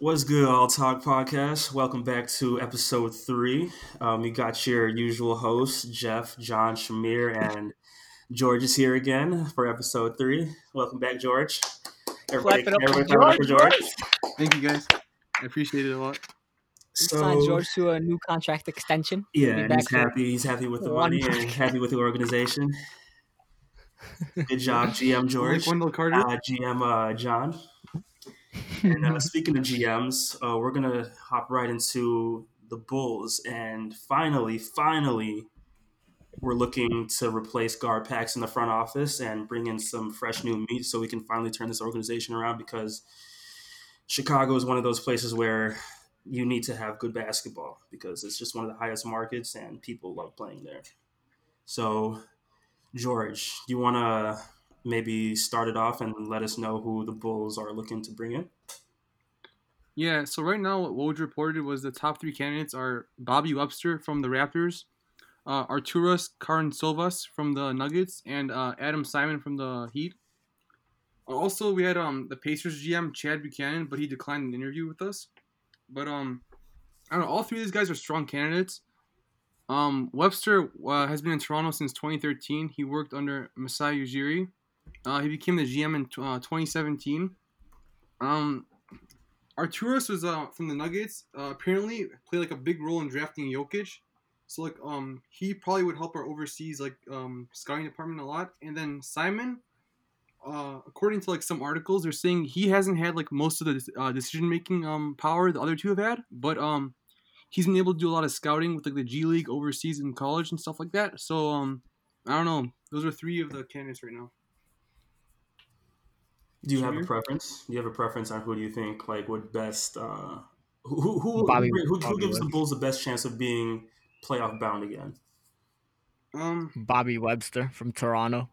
What's good, All Talk Podcast? Welcome back to episode three. Um, you got your usual hosts, Jeff, John, Shamir, and George is here again for episode three. Welcome back, George. Everybody, Clap it up everybody clap it for George, George. Thank you guys. I appreciate it a lot. Signed George to a new contract extension. yeah, and he's happy. He's happy with the One money and happy with the organization. Good job, GM Like George. Wendell Carter. uh, GM uh, John. And uh, speaking of GMs, uh, we're gonna hop right into the Bulls, and finally, finally, we're looking to replace Garpax in the front office and bring in some fresh new meat, so we can finally turn this organization around. Because Chicago is one of those places where you need to have good basketball because it's just one of the highest markets, and people love playing there. So, George, do you want to maybe start it off and let us know who the Bulls are looking to bring in? Yeah, so right now what Woj reported was the top three candidates are Bobby Webster from the Raptors, uh, Arturas Karnisovas from the Nuggets, and uh, Adam Simon from the Heat. Also, we had um the Pacers GM Chad Buchanan, but he declined an interview with us. But um, I don't know. All three of these guys are strong candidates. Um, Webster uh, has been in Toronto since 2013. He worked under Masai Ujiri. Uh, he became the GM in uh, 2017. Um, Arturas was uh, from the Nuggets. Uh, apparently, played like a big role in drafting Jokic. So like um he probably would help our overseas like um scouting department a lot. And then Simon, uh, according to like some articles, they're saying he hasn't had like most of the uh, decision making um power the other two have had, but um he's been able to do a lot of scouting with like the G League overseas in college and stuff like that. So um I don't know. Those are three of the candidates right now. Do you have a preference? Do you have a preference on who do you think like would best? Uh, who who who, Bobby- who, who Bobby gives the Bulls the best chance of being playoff bound again? Um Bobby Webster from Toronto.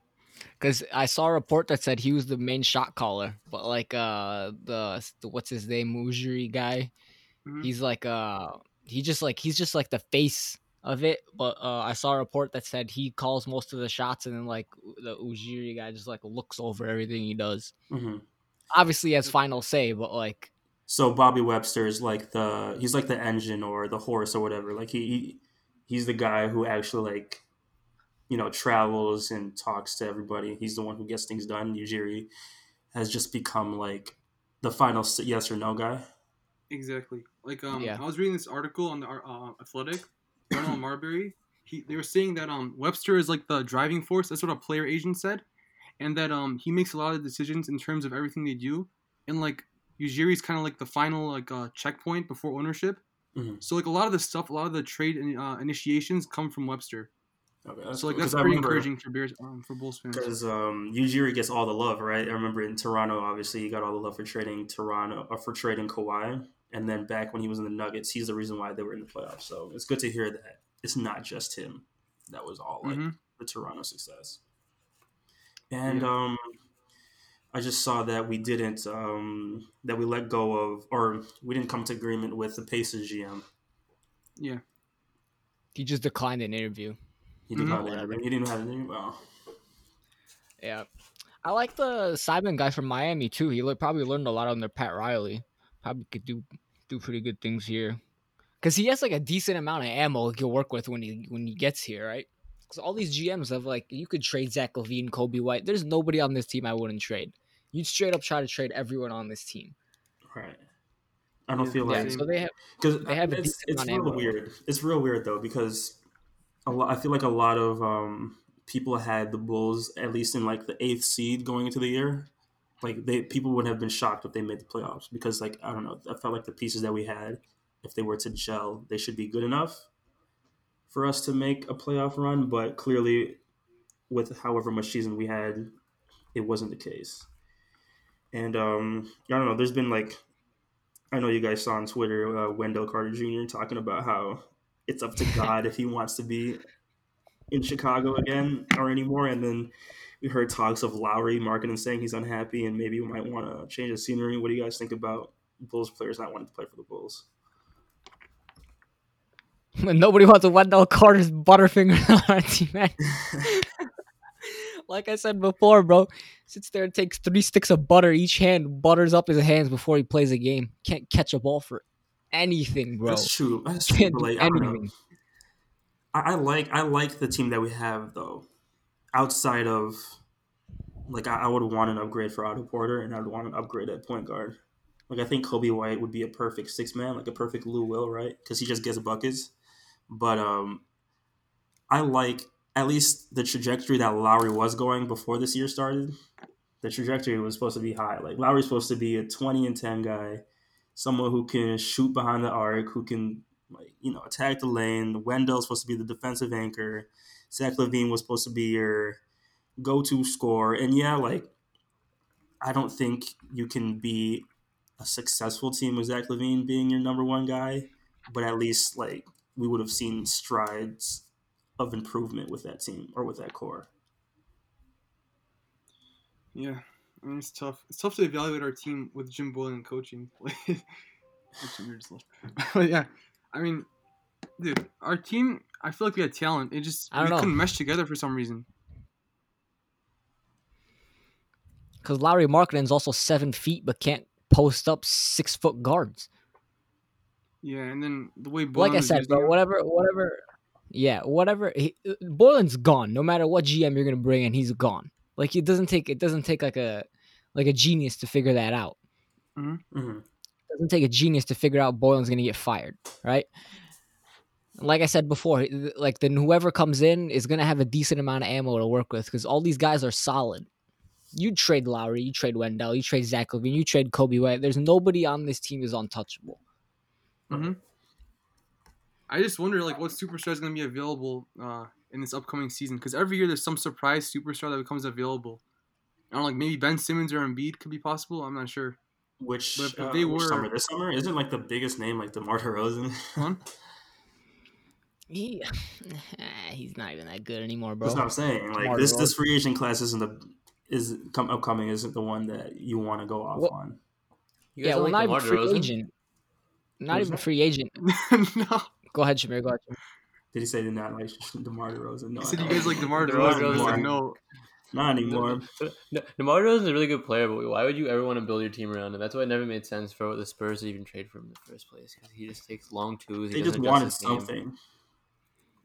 Because I saw a report that said he was the main shot caller, but like uh the, the what's his name Ujiri guy, Mhm. he's like uh he just like he's just like the face of it. But uh I saw a report that said he calls most of the shots, and then like the Ujiri guy just like looks over everything he does. hmm Obviously, he has final say, but like So Bobby Webster is like the he's like the engine or the horse or whatever. Like he, he he's the guy who actually like you know travels and talks to everybody. He's the one who gets things done. Ujiri has just become like the final yes or no guy. Exactly. Like um, Yeah. I was reading this article on the uh, Athletic, Darnell Mayberry. He they were saying that um Webster is like the driving force. That's what a player agent said, and that um he makes a lot of decisions in terms of everything they do, and like Ujiri's kind of like the final like uh, checkpoint before ownership. Mhm. So like a lot of the stuff, a lot of the trade uh, initiations come from Webster. Okay, that's So like cool, that's pretty remember- encouraging for Bears um, for Bulls fans. Because um, Ujiri gets all the love, right? I remember in Toronto, obviously, he got all the love for trading Toronto or for trading Kawhi, and then back when he was in the Nuggets, he's the reason why they were in the playoffs. So it's good to hear that it's not just him that was all like Mhm. the Toronto success. And Yeah. um, I just saw that we didn't um, that we let go of, or we didn't come to agreement with the Pacers GM. Yeah. he just declined an interview. He didn't Mhm. have an interview. He didn't have an interview. Well, Yeah. I like the Simon guy from Miami too. He le- probably learned a lot under Pat Riley. Probably could do do pretty good things here. Cause he has like a decent amount of ammo he can work with when he when he gets here, right? Because all these GMs have like you could trade Zach LaVine, Coby White. There's nobody on this team I wouldn't trade. You'd straight up try to trade everyone on this team. right. I don't Yeah. feel Yeah, like so they have because They have it's, decent it's real ammo. weird. It's real weird though because a lot. I feel like a lot of um, people had the Bulls at least in like the eighth seed going into the year. Like they people would have been shocked if they made the playoffs because like I don't know. I felt like the pieces that we had, if they were to gel, they should be good enough for us to make a playoff run. But clearly, with however much season we had, it wasn't the case. And um, I don't know. There's been like I know you guys saw on Twitter uh, Wendell Carter Jr. talking about how it's up to God if he wants to be in Chicago again or anymore. And then we heard talks of Lauri Markkanen saying he's unhappy and maybe we might want to change the scenery. What do you guys think about Bulls players not wanting to play for the Bulls? Nobody wants a Wendell Carter's Butterfinger on our team. man. like I said before, bro, sits there and takes three sticks of butter each hand, butters up his hands before he plays a game. Can't catch a ball for anything, bro. That's true. That's true. Can't do like, I don't know. anything. I, I like I like the team that we have though. Outside of like I, I would want an upgrade for Otto Porter and I'd want an upgrade at point guard. Like I think Coby White would be a perfect six man, like a perfect Lou Will, right? Because he just gets buckets. But um I like at least the trajectory that Lauri was going before this year started. The trajectory was supposed to be high. Like Lauri's supposed to be a twenty and ten guy, someone who can shoot behind the arc, who can like you know attack the lane. Wendell's supposed to be the defensive anchor. Zach LaVine was supposed to be your go-to scorer, and yeah, like I don't think you can be a successful team with Zach LaVine being your number one guy, but at least like we would have seen strides of improvement with that team or with that core. Yeah, I mean it's tough. It's tough to evaluate our team with Jim Boylen coaching. but yeah, I mean, dude, our team. I feel like we had talent. It just I don't we know. couldn't mesh together for some reason. Because Lauri Markkanen's also seven feet, but can't post up six foot guards. Yeah, and then the way like I said, using bro, whatever, whatever. Yeah, whatever. He, Boylen's gone. No matter what GM you're gonna bring in, he's gone. Like it doesn't take it doesn't take like a like a genius to figure that out. Mm-hmm. It doesn't take a genius to figure out Boylen's gonna get fired, right? Like I said before, like then whoever comes in is gonna have a decent amount of ammo to work with because all these guys are solid. You trade Lauri, you trade Wendell, you trade Zach LaVine, you trade Coby White. There's nobody on this team is untouchable. Mhm. I just wonder like what superstar is going to be available uh, in this upcoming season because every year there's some surprise superstar that becomes available. I don't know, like maybe Ben Simmons or Embiid could be possible. I'm not sure. Which, But if uh, they which were- summer? This summer isn't like the biggest name like DeMar DeRozan. Huh? He, he's not even that good anymore, bro. That's what I'm saying. Like DeMar this, DeRozan. this free agent class isn't the is come upcoming isn't the one that you want to go off Well- on. You yeah, well, don't not even DeMar free DeRozan? agent. Not even that? free agent. no, Go ahead, Shamir. Go ahead. Shamir. Did he say did not like DeMar DeRozan? No, you I said you guys like DeMar DeMar DeRozan. I was DeRozan. like, no. Not anymore. No, DeMar DeRozan's a really good player, but why would you ever want to build your team around him? That's why it never made sense for the Spurs to even trade for him in the first place because he just takes long twos. He They just doesn't adjust wanted his game. something,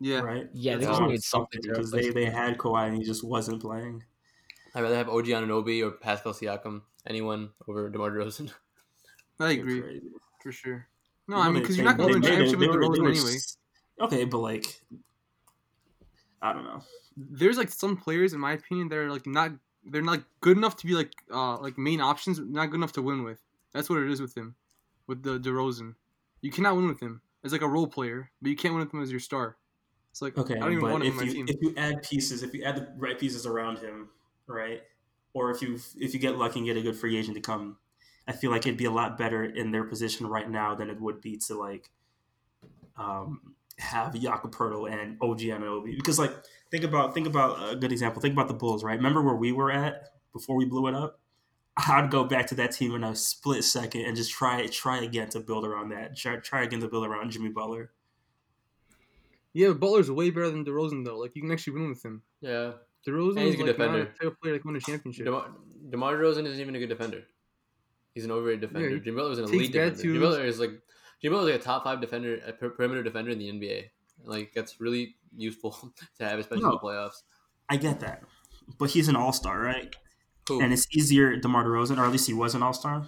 Yeah, right? Yeah, They they just just wanted needed something because they, they had Kawhi and he just wasn't playing. I'd rather have OG Anunoby or Pascal Siakam, anyone over DeMar DeRozan. I agree for sure. No, I mean because you're not going to win a made championship with were- DeRozan anyway. Okay, but like, I don't know. There's like some players, in my opinion, that are like not. They're not good enough to be like uh like main options. Not good enough to win with. That's what it is with him, with the DeRozan. You cannot win with him as like a role player, but you can't win with him as your star. It's like Okay, I don't even but want him if on my you team. if you add pieces, if you add the right pieces around him, right, or if you if you get lucky and get a good free agent to come, I feel like it'd be a lot better in their position right now than it would be to like um, have Jakob Poeltl and OG Anunoby. Because like think about think about a good example. Think about the Bulls, right? Remember where we were at before we blew it up? I'd go back to that team in a split second and just try try again to build around that. Try, try again to build around Jimmy Butler. Yeah, but Butler's way better than DeRozan though. Like you can actually win with him. Yeah, DeRozan And he's is a like defender. not a defender. type of player that can win a championship. DeMar, DeMar DeRozan isn't even a good defender. He's an overrated defender. he Jimmy Butler's an elite defender. Jimmy twos. Butler is like Jimmy Butler's like a top five defender, a per- perimeter defender in the NBA. Like that's really useful to have, especially in the playoffs. I get that, but he's an all star, right? Who? And it's easier DeMar DeRozan, or at least he was an all star.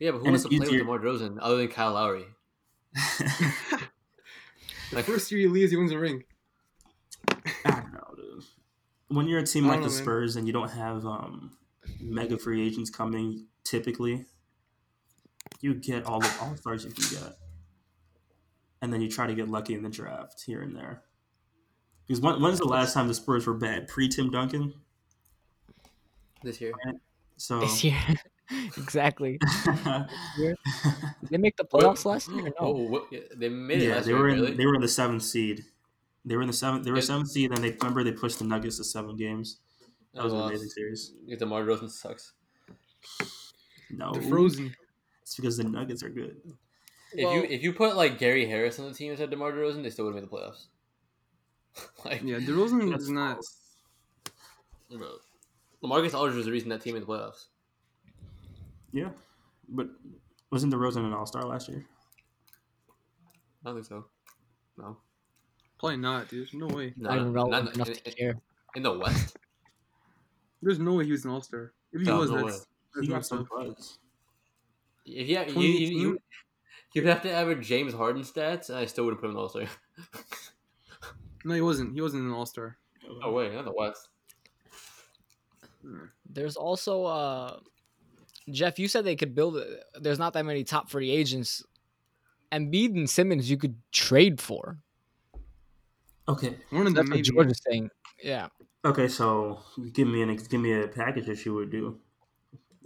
yeah, but who and wants to it's play easier- with DeMar DeRozan other than Kyle Lowry? The Like- first year he leaves, he wins a ring. I don't know, dude. When you're a team like don't the know, man. Spurs and you don't have um, mega free agents coming, typically, you get all the all stars you can get, and then you try to get lucky in the draft here and there. Because when, when's the last time the Spurs were bad? Pre Tim Duncan. This year, So This year, exactly. Did they make the playoffs last year? oh, No. what, they made it yeah, last they year. were in really? they were in the seventh seed. They were in the seventh. They were And- seventh seed, and they remember they pushed the Nuggets to seven games. That was an amazing series. yeah, DeMar DeRozan sucks. No, They're frozen. It's because the Nuggets are good. If Well- you if you put like Gary Harris on the team instead of DeMar DeRozan, they still would have made the playoffs. like Yeah, DeRozan That's is not. false. Bro, LaMarcus Aldridge was the reason that team made the playoffs. Yeah, but wasn't DeRozan an All Star last year? I don't think so. No, Probably not, dude. No way. no, I don't know not in, enough in, to care. in the West. There's no way he was an All Star. If he No, was, no that's, that's He got not some so. buzz. If you, you, you, 2018? you, you'd have to average James Harden stats, and I still wouldn't put him in All Star. No, he wasn't. He wasn't an All Star. oh wait, not the West. There's also uh Jeff, you said they could build. Uh, there's not that many top free agents. Embiid and Simmons you could trade for. Okay, One of them That's what maybe. George is saying. Yeah. okay. So give me an give me a package that you would do,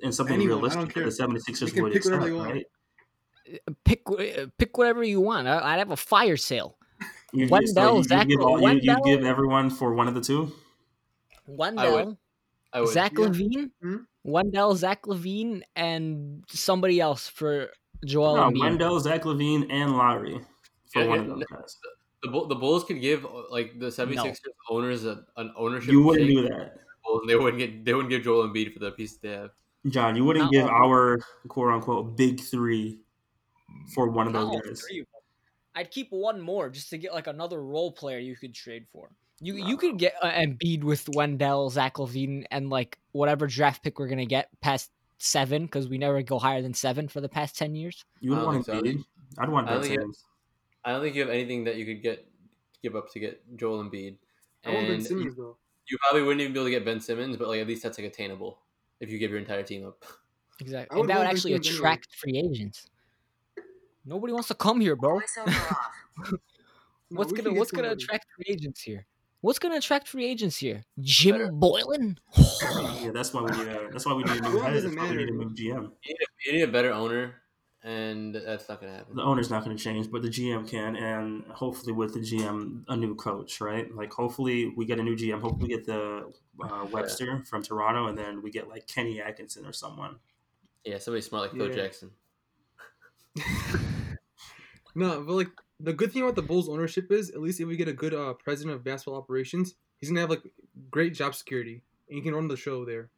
and something Anyone, I realistic don't that the 76ers You can would pick accept, you want. right? Uh, pick uh, pick whatever you want. I- I'd have a fire sale. You, you- Wendell, you, Zach- give all, you, you Wendell- give everyone for one of the two. Wendell, I would. Zach Yeah. Levine, Hmm? Wendell, Zach LaVine, and somebody else for Joel No, Embiid. Wendell, Zach LaVine, and Lauri for Yeah, one yeah, of those guys. The, Bull, the Bulls could give like the 76ers owners a, an ownership. You wouldn't do that, the they wouldn't get they wouldn't give Joel Embiid for the piece they have. John. You wouldn't Not give one. our quote unquote big three for one of those No, guys. three. I'd keep one more just to get like another role player you could trade for. You you could get uh, Embiid with Wendell, Zach LaVine, and like whatever draft pick we're gonna get past seven because we never go higher than seven for the past ten years. You would I want don't Embiid. think I'd want I Ben don't think it- Simmons. I don't think you have anything that you could get give up to get Joel Embiid. I want Ben And Simmons you, though. you probably wouldn't even be able to get Ben Simmons, but like at least that's like attainable if you give your entire team up. Exactly, I would and that would actually Simmons anyway. attract free agents. Nobody wants to come here, bro. No, What's we gonna What's gonna attract free agents here? What's gonna attract free agents here? Jim Better. Boylen. Yeah, that's why we need a. That's why we need a new Well, it head. That's why we need a new GM. You need a, you need a better owner, and that's not gonna happen. The owner's not going to change, but the GM can, and hopefully with the GM, a new coach, right? Like hopefully we get a new GM. Hopefully we get the uh, Webster from Toronto, and then we get like Kenny Atkinson or someone. Yeah, somebody smart like Phil Yeah. Jackson. No, but like the good thing about the Bulls ownership is at least if we get a good uh, president of basketball operations, he's gonna have like great job security and he can run the show there.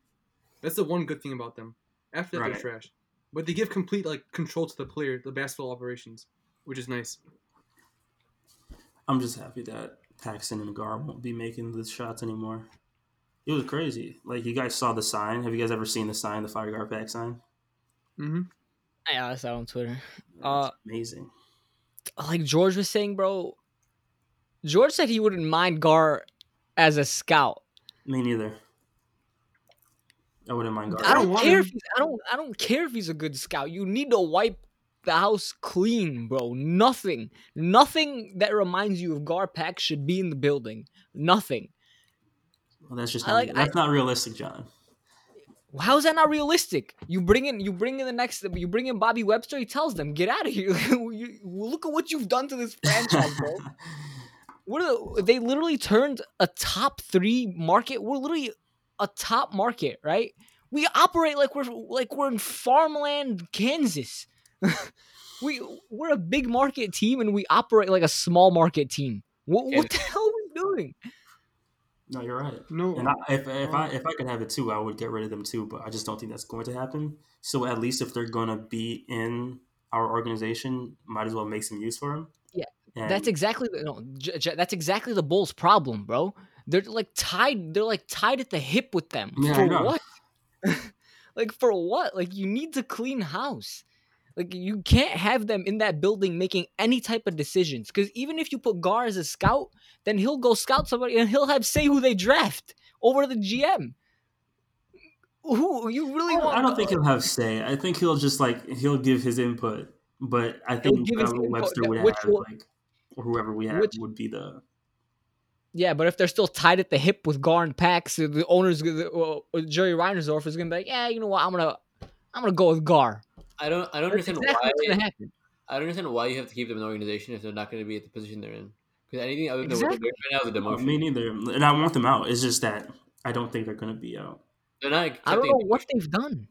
That's the one good thing about them. After that, Right. they're trash. But they give complete like control to the player, the basketball operations, which is nice. I'm just happy that Paxson and Gar won't be making the shots anymore. It was crazy. Like you guys saw the sign. Have you guys ever seen the sign, the Fire Gar Pack sign? Mm-hmm. Yeah, I saw it on Twitter. It's Uh, amazing. Like George was saying, bro. George said he wouldn't mind Gar as a scout. Me neither. I wouldn't mind Gar. I don't want care him. if he's, I don't I don't care if he's a good scout. You need to wipe the house clean, bro. Nothing, nothing that reminds you of Gar Pack should be in the building. Nothing. Well, that's just not, like- that's not realistic, John. How is that not realistic? You bring in you bring in the next you bring in Bobby Webster. He tells them get out of here. You- Look at what you've done to this franchise, bro. What are the, they literally turned a top three market? We're literally a top market, right? We operate like we're like we're in farmland, Kansas. we we're a big market team and we operate like a small market team. What, what the hell are we doing? No, you're right. No, And I, if if I oh. if I could have it too, I would get rid of them too. But I just don't think that's going to happen. So at least if they're going to be in our organization, might as well make some use for them. Yeah, And That's exactly no, that's exactly the Bulls' problem, bro. They're like tied. They're like tied at the hip with them. Yeah, for what? like for what? Like you need to clean house. Like you can't have them in that building making any type of decisions. Because even if you put Gar as a scout, then he'll go scout somebody and he'll have say who they draft over the GM. Who you really want? I don't think he'll have say. I think he'll just like he'll give his input. But I think give whoever input, Webster would which have, will- like, or whoever we have, which- would be the Yeah, but if they're still tied at the hip with Gar and Pax, the owners, uh, Jerry Reinsdorf is gonna be like, yeah, you know what? I'm gonna, I'm gonna go with Gar. I don't I don't That's understand exactly why gonna happen. I don't understand why you have to keep them in the organization if they're not going to be at the position they're in. Because anything other than Exactly. what they're doing right now is a demotion. me neither. And I want them out. It's just that I don't think they're going to be out. They're not. I don't accepting know what they've done.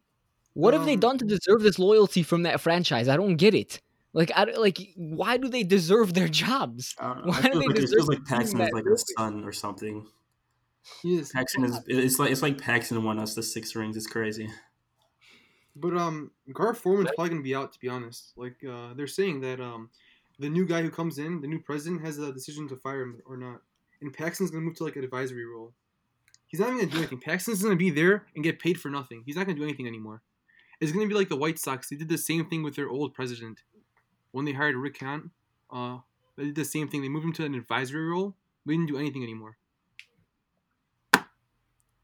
What have they Um, done to deserve this loyalty from that franchise? I don't get it. Like, I like, why do they deserve their jobs? I don't know. Why it do they like, it deserve feels like be Paxson is like a son or something. He is. Paxson is it's like it's like Paxson won us the six rings. It's crazy. But um, Gar Forman's probably gonna be out. To be honest, like uh, they're saying that um, the new guy who comes in, the new president, has a decision to fire him or not, and Paxson's gonna move to like an advisory role. He's not even gonna do anything. Paxson's gonna be there and get paid for nothing. He's not gonna do anything anymore. It's gonna be like the White Sox. They did the same thing with their old president when they hired Rick Hahn. Uh, they did the same thing. They moved him to an advisory role. We didn't do anything anymore.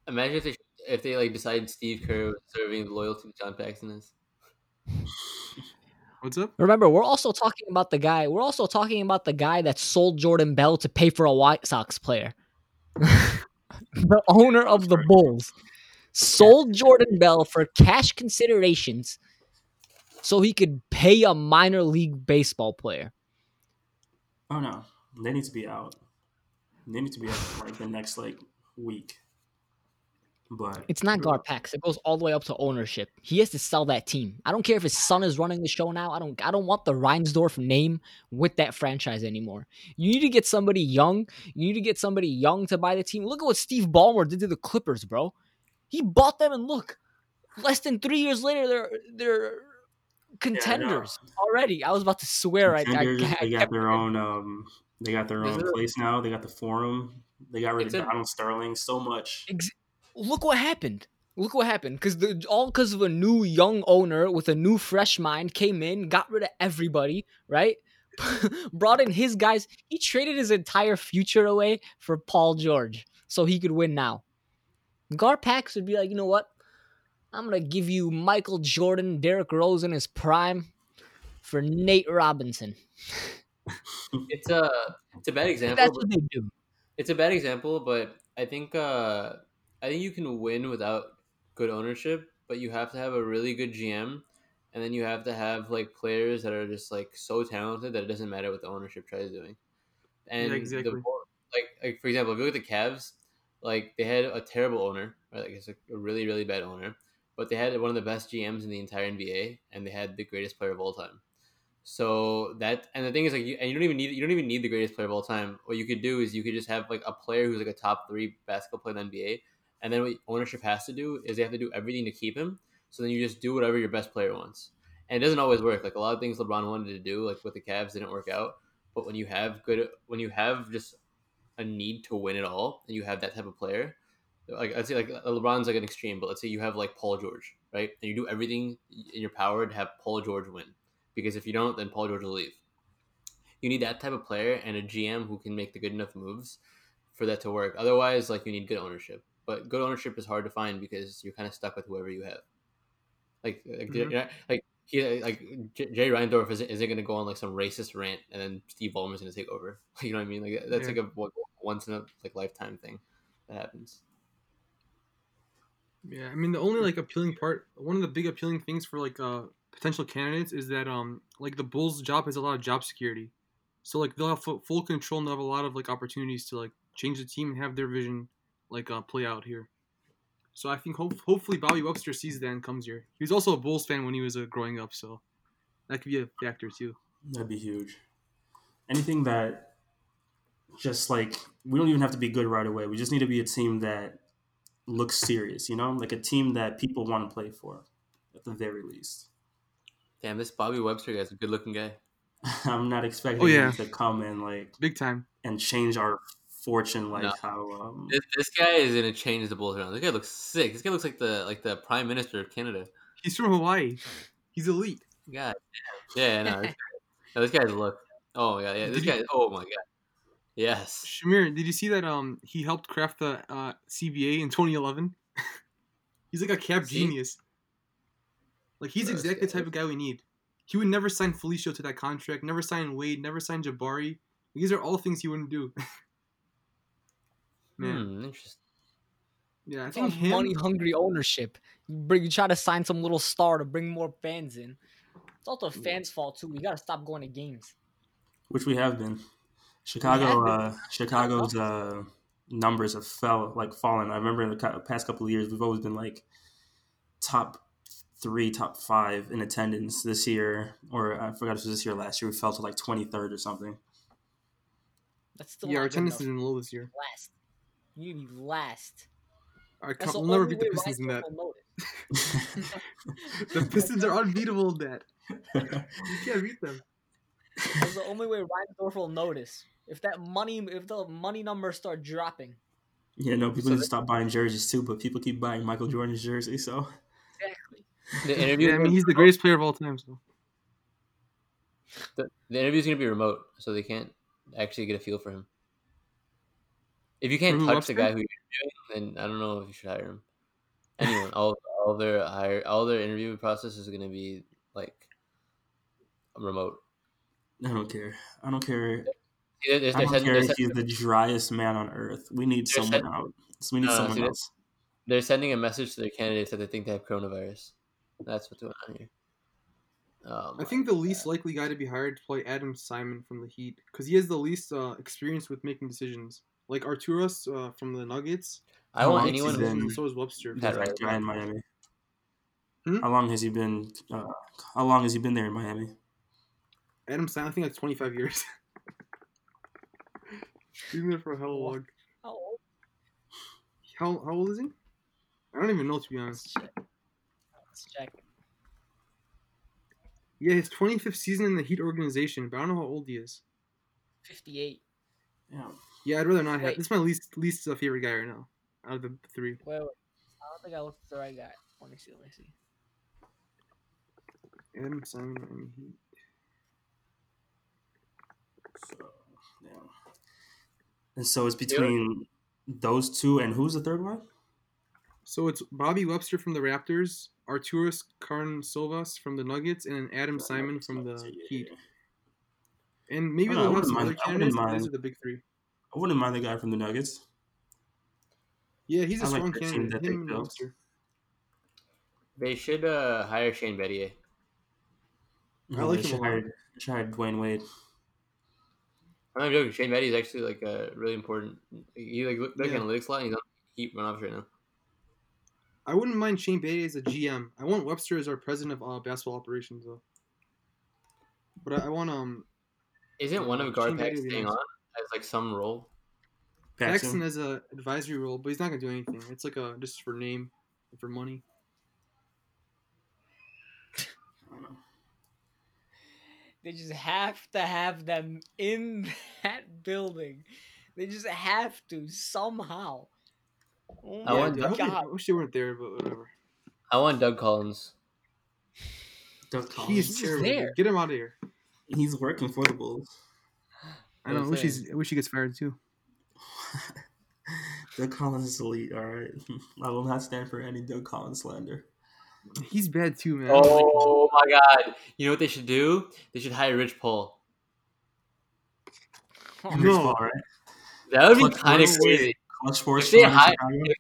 Imagine if they if they like decided Steve Kerr was serving loyalty to John Paxson is. What's up? Remember, we're also talking about the guy. We're also talking about the guy that sold Jordan Bell to pay for a White Sox player. the owner of the Bulls sold Jordan Bell for cash considerations so he could pay a minor league baseball player. Oh no, they need to be out. They need to be out for, like the next like week. But It's not Garpax. It goes all the way up to ownership. He has to sell that team. I don't care if his son is running the show now. I don't I don't want the Reinsdorf name with that franchise anymore. You need to get somebody young. You need to get somebody young to buy the team. Look at what Steve Ballmer did to the Clippers, bro. He bought them and look, less than three years later, they're they're contenders already. I was about to swear I, I they got their own. Um, they got their own place now. They got the forum. They got rid of Donald Sterling. So much. Ex- look what happened. Look what happened. Because the all because of a new young owner with a new fresh mind came in, got rid of everybody, right? Brought in his guys. He traded his entire future away for Paul George so he could win now. Garpax would be like, you know what? I'm gonna give you Michael Jordan, Derrick Rose in his prime for Nate Robinson. It's a it's a bad example. That's what they do. it's a bad example, but I think uh, I think you can win without good ownership, but you have to have a really good GM, and then you have to have like players that are just like so talented that it doesn't matter what the ownership tries doing. And the exactly. more- like like for example, if you look at the Cavs, like they had a terrible owner, right? Like it's a, a really really bad owner, but they had one of the best GMs in the entire NBA, and they had the greatest player of all time. So that and the thing is like you, and you don't even need you don't even need the greatest player of all time. What you could do is you could just have like a player who's like a top three basketball player in the NBA, and then what ownership has to do is they have to do everything to keep him. So then you just do whatever your best player wants, and it doesn't always work. Like a lot of things LeBron wanted to do, like with the Cavs, didn't work out. But when you have good, when you have just a need to win it all, and you have that type of player, like I'd say like LeBron's like an extreme, but let's say you have like Paul George, right? And you do everything in your power to have Paul George win because if you don't, then Paul George will leave. You need that type of player and a GM who can make the good enough moves for that to work. Otherwise, like you need good ownership. But good ownership is hard to find because you're kind of stuck with whoever you have. Like, like, Mhm. not- like he like J- Jay Reinsdorf isn't, isn't going to go on like some racist rant and then Steve Ballmer's going to take over. You know what I mean? Like that's Yeah. like a once in a like lifetime thing that happens. Yeah, I mean the only like appealing part, one of the big appealing things for like uh potential candidates is that um like the Bulls' job has a lot of job security, so like they'll have fu- full control and they'll have a lot of like opportunities to like change the team and have their vision like uh play out here. So I think hope hopefully Bobby Webster sees that and comes here. He was also a Bulls fan when he was uh, growing up, so that could be a factor too. That'd be huge. Anything that just like we don't even have to be good right away. We just need to be a team that looks serious, you know? Like a team that people want to play for at the very least. Damn, this Bobby Webster guy's a good looking guy. I'm not expecting Oh, yeah. him to come and like Big time. and change our fortune like No. how um This, this guy is gonna change the Bulls around. This guy looks sick. This guy looks like the like the prime minister of Canada. He's from Hawaii. He's elite. God, damn. yeah, no, this, guy, no, this guy's look. Oh yeah, yeah. This Did you- guy. Oh my god. Yes. Shamir, did you see that um he helped craft the uh, CBA in 2011? he's like a cap See? genius. Like he's Gross, exactly the type of guy we need. He would never sign Felicio to that contract, never sign Wade, never sign Jabari. These are all things he wouldn't do. Man, Hmm, interesting. yeah, I think him. money hungry ownership. You bring you try to sign some little star to bring more fans in. It's also fans' fault too. We gotta stop going to games. which we have been. Chicago, been. uh, Chicago's uh, numbers have fell like fallen. I remember in the cou- past couple of years, we've always been like top three, top five in attendance. This year, or I forgot if it was this year, or last year, we fell to like twenty third or something. That's still Yeah, our attendance enough is in low this year. last. You need to be last. All right, That's come, the we'll never beat the Pistons in that. Reinsdorf will notice. The Pistons are unbeatable in that. You can't beat them. That's the only way Reinsdorf will notice. If that money, if the money numbers start dropping. yeah, no, people So need to stop buying jerseys too, but people keep buying Michael Jordan's jersey. So Exactly. The interview. Yeah, I mean he's the greatest player of all time. So The, the interview's gonna be remote, so they can't actually get a feel for him. If you can't touch the guy who you're interviewing, then I don't know if you should hire him. Anyone, all all their hire, all their interview process is gonna be like remote. I don't care. I don't care. They're, they're, I don't sending, care they're, if sending, he's the driest man on earth. We need someone send- out. So we need No, someone see, else. they're sending a message to their candidates that they think they have coronavirus. That's what's going on here. Oh I think the least likely guy to be hired to play Adam Simon from the Heat because he has the least uh, experience with making decisions. Like Arturas uh, from the Nuggets. I How want long anyone. has been- so is Webster. Pat That Riley. guy in Miami. Hmm? How long has he been? Uh, how long has he been there in Miami? Adam Simon, I think like 25 years. He's been there for a hell of a long. How old? How, how old is he? I don't even know to be honest. Let's check. Let's check. Yeah, his 25th season in the Heat organization, but I don't know how old he is. Fifty-eight. Yeah. Yeah, I'd rather not have. Wait. This is my least least uh, favorite guy right now out of the three. Wait, wait. I don't think I looked at the right guy. Let me see. Let me see. Adam Simon, Miami Heat. So, yeah. And so it's between those two and who's the third one? So it's Bobby Webster from the Raptors, Arturas Karnisovas from the Nuggets, and then Adam Simon from the Heat. And maybe I they'll have some other candidates, but those are the big three. I wouldn't mind the guy from the Nuggets. Yeah, he's a I strong the team candidate. that they and They should uh, hire Shane Battier. I like they him a should hire, they hire Dwyane Wade. I'm not joking. Shane Battier is actually like a really important. He like look, does Yeah. analytics a lot. And he's on Heat run off right now. I wouldn't mind Shane Battier as a GM. I want Webster as our president of uh, basketball operations, though. But I, I want um Isn't one of guard Shane packs Battier would be staying on as like some role? Paxson as a advisory role, but he's not gonna do anything. It's like a just for name, for money. I don't know. They just have to have them in that building. They just have to somehow. Oh I want- dude, I, I wish they weren't there, but whatever. I want Doug Collins. Doug Collins. He's He's terrible. there. Get him out of here. He's working for the Bulls. I know. I That's wish it. he's. I wish he gets fired too. Doug Collins is elite. All right, I will not stand for any Doug Collins slander. He's bad too, man. I don't like him. Oh my god! You know what they should do? They should hire Rich Paul. Oh, No. Paul, right? That would be kind of crazy. Klutch Sports. If they hire- Chicago.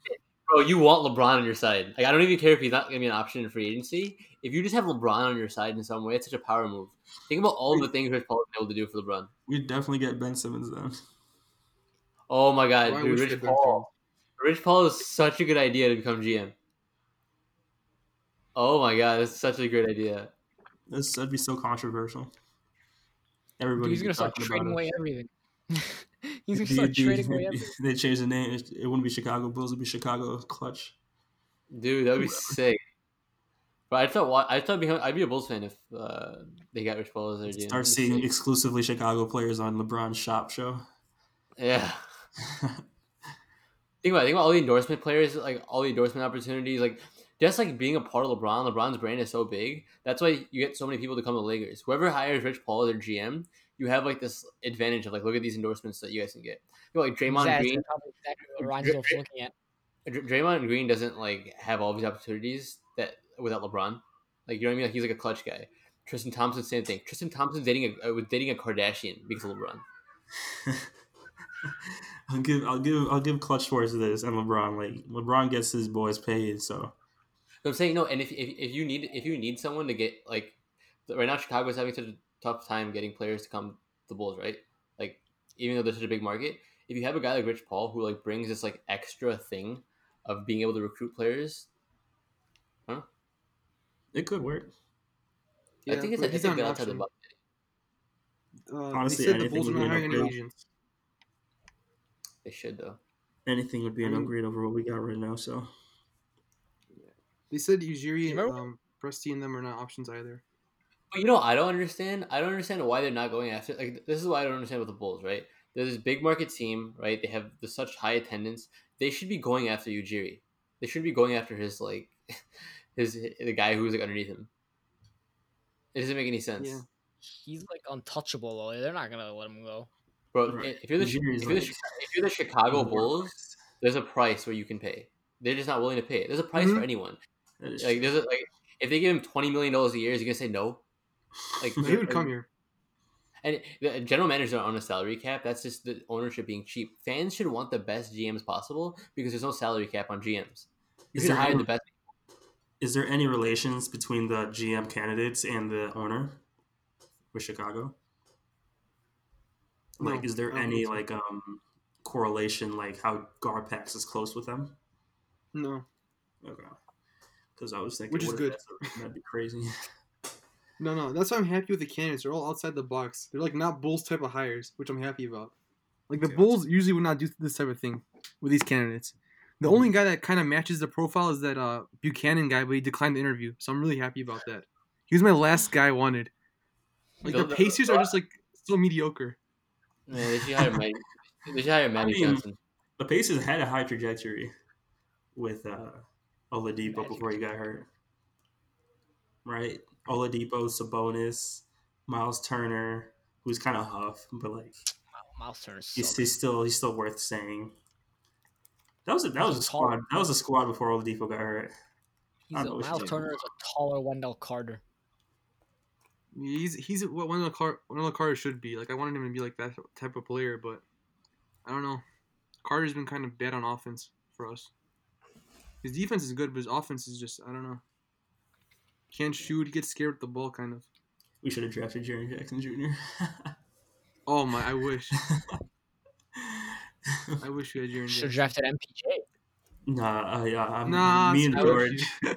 Bro, you want LeBron on your side. Like I don't even care if he's not gonna be an option in free agency. If you just have LeBron on your side in some way, it's such a power move. Think about all the things Rich Paul has been able to do for LeBron. we definitely get Ben Simmons then. Oh my god, dude, Rich Paul. Rich Paul is such a good idea to become GM. Oh my god, that's such a great idea. This that'd be so controversial. Everybody. he's gonna start trading away everything. he's gonna start trading away. They changed the name. It it wouldn't be Chicago Bulls. It'd be Chicago Clutch. Dude, that would be sick. But I thought I thought I'd be a Bulls fan if uh, they got Rich Paul as their GM. Start seeing sick. exclusively Chicago players on LeBron's shop show. Yeah. Think about it. Think about all the endorsement players, like all the endorsement opportunities, like just like being a part of LeBron. LeBron's brand is so big. That's why you get so many people to come to Lakers. Whoever hires Rich Paul as their GM, you have like this advantage of like look at these endorsements that you guys can get. You know, like Draymond Exactly, Green. probably exactly what Reinsdorf's looking at. Dr- Draymond Green doesn't like have all these opportunities that without LeBron. Like you know what I mean? Like he's like a clutch guy. Tristan Thompson, same thing. Tristan Thompson's dating a uh, was dating a Kardashian because of LeBron. I'll give I'll give I'll give Klutch Sports this and LeBron. Like LeBron gets his boys paid, so So I'm saying no, and if, if if you need if you need someone to get like right now Chicago's having such a tough time getting players to come to the Bulls, right? Like even though they're such a big market, if you have a guy like Rich Paul who like brings this like extra thing of being able to recruit players, huh? it could work. I think it's, but I he's think not they're an outside the option. box. Uh, Honestly, they said the anything Bulls are would not be hiring any agents. They should though. anything would be an upgrade over what we got right now. So They said Ujiri, remember- um, Presti, and them are not options either. But you know, I don't understand. I don't understand why they're not going after. Like, this is why I don't understand with the Bulls, right? They're this big market team, right? They have the, such high attendance. They should be going after Ujiri. They should be going after his like, his the guy who's like underneath him. It doesn't make any sense, Yeah. He's like untouchable though. They're not gonna let him go. bro. Right. If you're the if you're the, if you're the Chicago Bulls, there's a price where you can pay. They're just not willing to pay it. There's a price for Mhm. anyone. Like, there's a, like if they give him twenty million dollars a year, is he gonna say no? Like, He would come here. And the general managers are on a salary cap. That's just the ownership being cheap. Fans should want the best GMs possible because there's no salary cap on GMs. You Is can there hire any- the best. Is there any relations between the GM candidates and the owner with Chicago? Like, No, is there any think so. like um correlation, like how Garpax is close with them? No. Okay, because I was thinking, Which is good. That'd be crazy. No, no. That's why I'm happy with the candidates. They're all outside the box. They're like not Bulls type of hires, which I'm happy about. Like the Okay. Bulls usually would not do this type of thing with these candidates. The only guy that kind of matches the profile is that uh, Buchanan guy, but he declined the interview. So I'm really happy about that. He was my last guy I wanted. Like the The- Pacers are just like so mediocre. Man, they should hire Mike. They should hire Magic mean- Johnson. the Pacers had a high trajectory with uh Oladipo Magic. before he got hurt, right? Oladipo, Sabonis, Miles Turner, who's kind of huff, but like Miles Turner, so he's, he's still he's still worth saying. That was a, that was a squad. tall. That was a squad before Oladipo got hurt. He's I a, don't know what Miles Turner is a taller Wendell Carter. He's he's what Wendell Car- Wendell Carter should be. Like I wanted him to be like that type of player, but I don't know. Carter's been kind of bad on offense for us. His defense is good, but his offense is just I don't know. Can't shoot. He gets scared with the ball, kind of. We should have drafted Jaren Jackson Jr. Oh my! I wish. I wish we had Jaren Should have Jackson. drafted MPJ. nah, uh, yeah, I'm, Nah, me and George,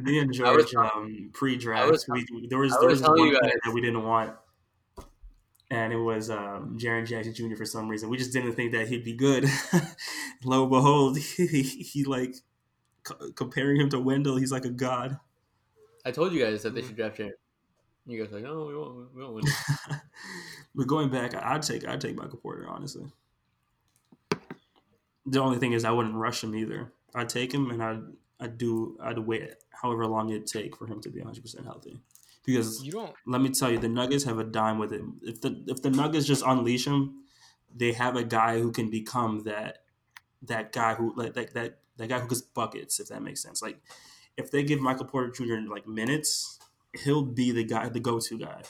me and I was George, um, pre-draft, was- we, there was there was was one you player that we didn't want, and it was um, Jaren Jackson Jr. For some reason, we just didn't think that he'd be good. Lo and behold, he, he, he like c- comparing him to Wendell, he's like a god. I told you guys that they Mm. should draft Jaren. You guys were like, no, we won't. We won't win. but going back, I'd take I'd take Michael Porter honestly. The only thing is, I wouldn't rush him either. I'd take him, and I'd I'd do I'd wait however long it'd take for him to be 100 percent healthy, because You don't. let me tell you, the Nuggets have a dime with him. If the if the Nuggets just unleash him, they have a guy who can become that that guy who like that that that guy who gets buckets. If that makes sense, like if they give Michael Porter Jr. like minutes, he'll be the guy, the go to guy.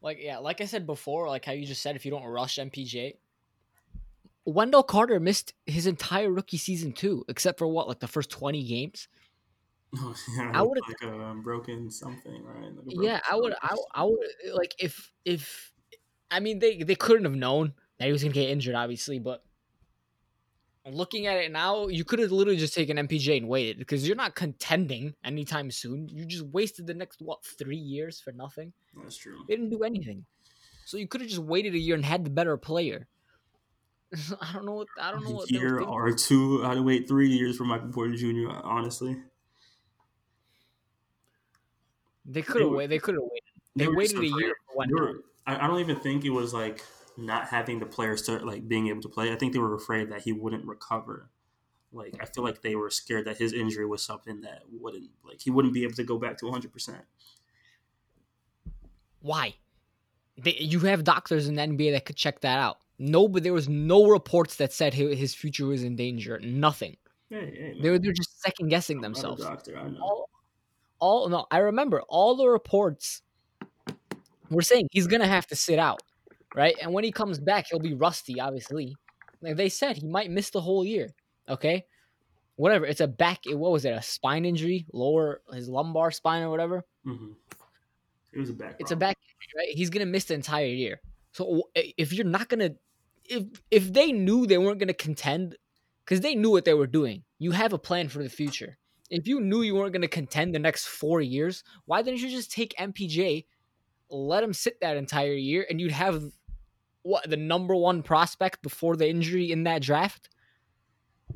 Like yeah, like I said before, like how you just said, if you don't rush MPJ, Wendell Carter missed his entire rookie season too, except for what, like the first twenty games. Oh, yeah, I would've- like a broken something, right? Like broken Yeah, I would, I. I would like if if, I mean they they couldn't have known that he was gonna get injured, obviously, but looking at it now, you could have literally just taken MPJ and waited because you're not contending anytime soon. You just wasted the next what three years for nothing. That's true. They didn't do anything, so you could have just waited a year and had the better player. I don't know what I don't know what they year or two. I'd wait three years for Michael Porter Jr. Honestly, They could have waited. They could have waited. They were waited a year They I don't even think it was like not having the player start like being able to play. I think they were afraid that he wouldn't recover. Like I feel like they were scared that his injury was something that wouldn't like he wouldn't be able to go back to 100. percent Why? They, you have doctors in the NBA that could check that out. No, but there was no reports that said hi- his future was in danger. Nothing. Hey, hey, They were, they're just second guessing I'm themselves. doctor, I know. All, all no, I remember all the reports were saying he's gonna have to sit out, right? And when he comes back, he'll be rusty. Obviously, like they said, he might miss the whole year. Okay, whatever. It's a back. What was it? A spine injury, lower his lumbar spine or whatever. hmm It was a back. It's a back injury, right? He's gonna miss the entire year. So if you're not gonna, if if they knew they weren't gonna contend, because they knew what they were doing, you have a plan for the future. If you knew you weren't gonna contend the next four years, why didn't you just take MPJ, let him sit that entire year, and you'd have what the number one prospect before the injury in that draft?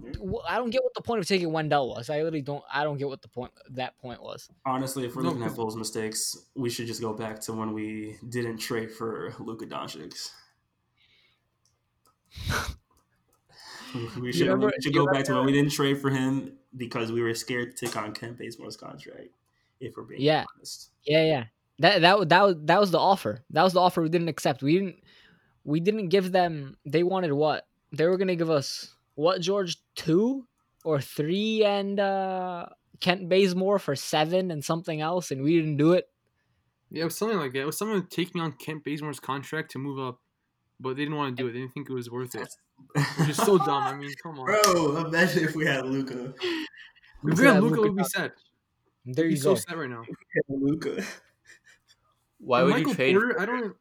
Mm-hmm. I don't get what the point of taking Wendell was. I literally don't. I don't get what the point that point was. Honestly, if we're looking at Bulls mistakes, we should just go back to when we didn't trade for Luka Doncic. We should, remember- we should go back to when we didn't trade for him because we were scared to take on Kent Bazemore's contract. If we're being Yeah. honest, Yeah, yeah. That that that was that was the offer. That was the offer we didn't accept. We didn't we didn't give them. They wanted what? They were gonna give us what? George two or three and uh Kent Bazemore for seven and something else, and we didn't do it. Yeah, it was something like that. It was someone taking on Kent Bazemore's contract to move up, but they didn't want to do it. They didn't think it was worth it. Which is so dumb. I mean, come on. bro, imagine if we had Luka. If We we had had Luca, Luka would be sad. There you He's so go. sad right now. Luka. Why would Michael you trade? Porter, I don't.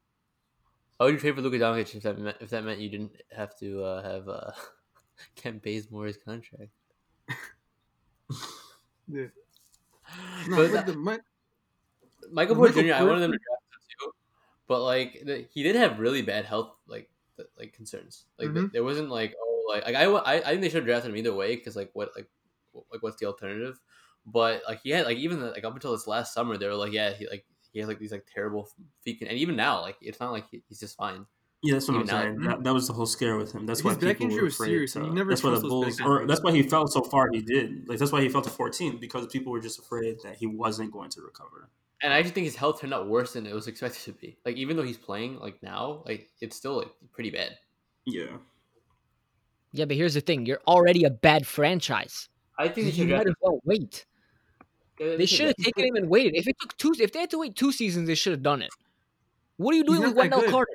Why would you trade for Luka Doncic if that meant, if that meant you didn't have to uh, have uh, Kent Bazemore's contract? Yeah. No, But the, my, Michael Porter Jr. I wanted them to draft him too, but like the, he did have really bad health like like concerns. Like Mhm. there wasn't like oh like like I, I I think they should have drafted him either way because like what like like what's the alternative? But like he had like even like up until this last summer they were like yeah he like he has like these like terrible feet and even now like it's not like he, he's just fine. Yeah, that's what I'm now- saying. Mm-hmm. That, that was the whole scare with him. That's why back people injury were was afraid. serious, to- and you never that's why the Bulls, or that's why he fell so far. He did. Like that's why he fell to 14 because people were just afraid that he wasn't going to recover. And I actually think his health turned out worse than it was expected to be. Like even though he's playing like now, like it's still like pretty bad. Yeah, Yeah, but here's the thing: you're already a bad franchise. I think You should might draft. as well wait. They should have taken him and waited. If it took two, if they had to wait two seasons, they should have done it. What are you doing not with that Wendell good. Carter?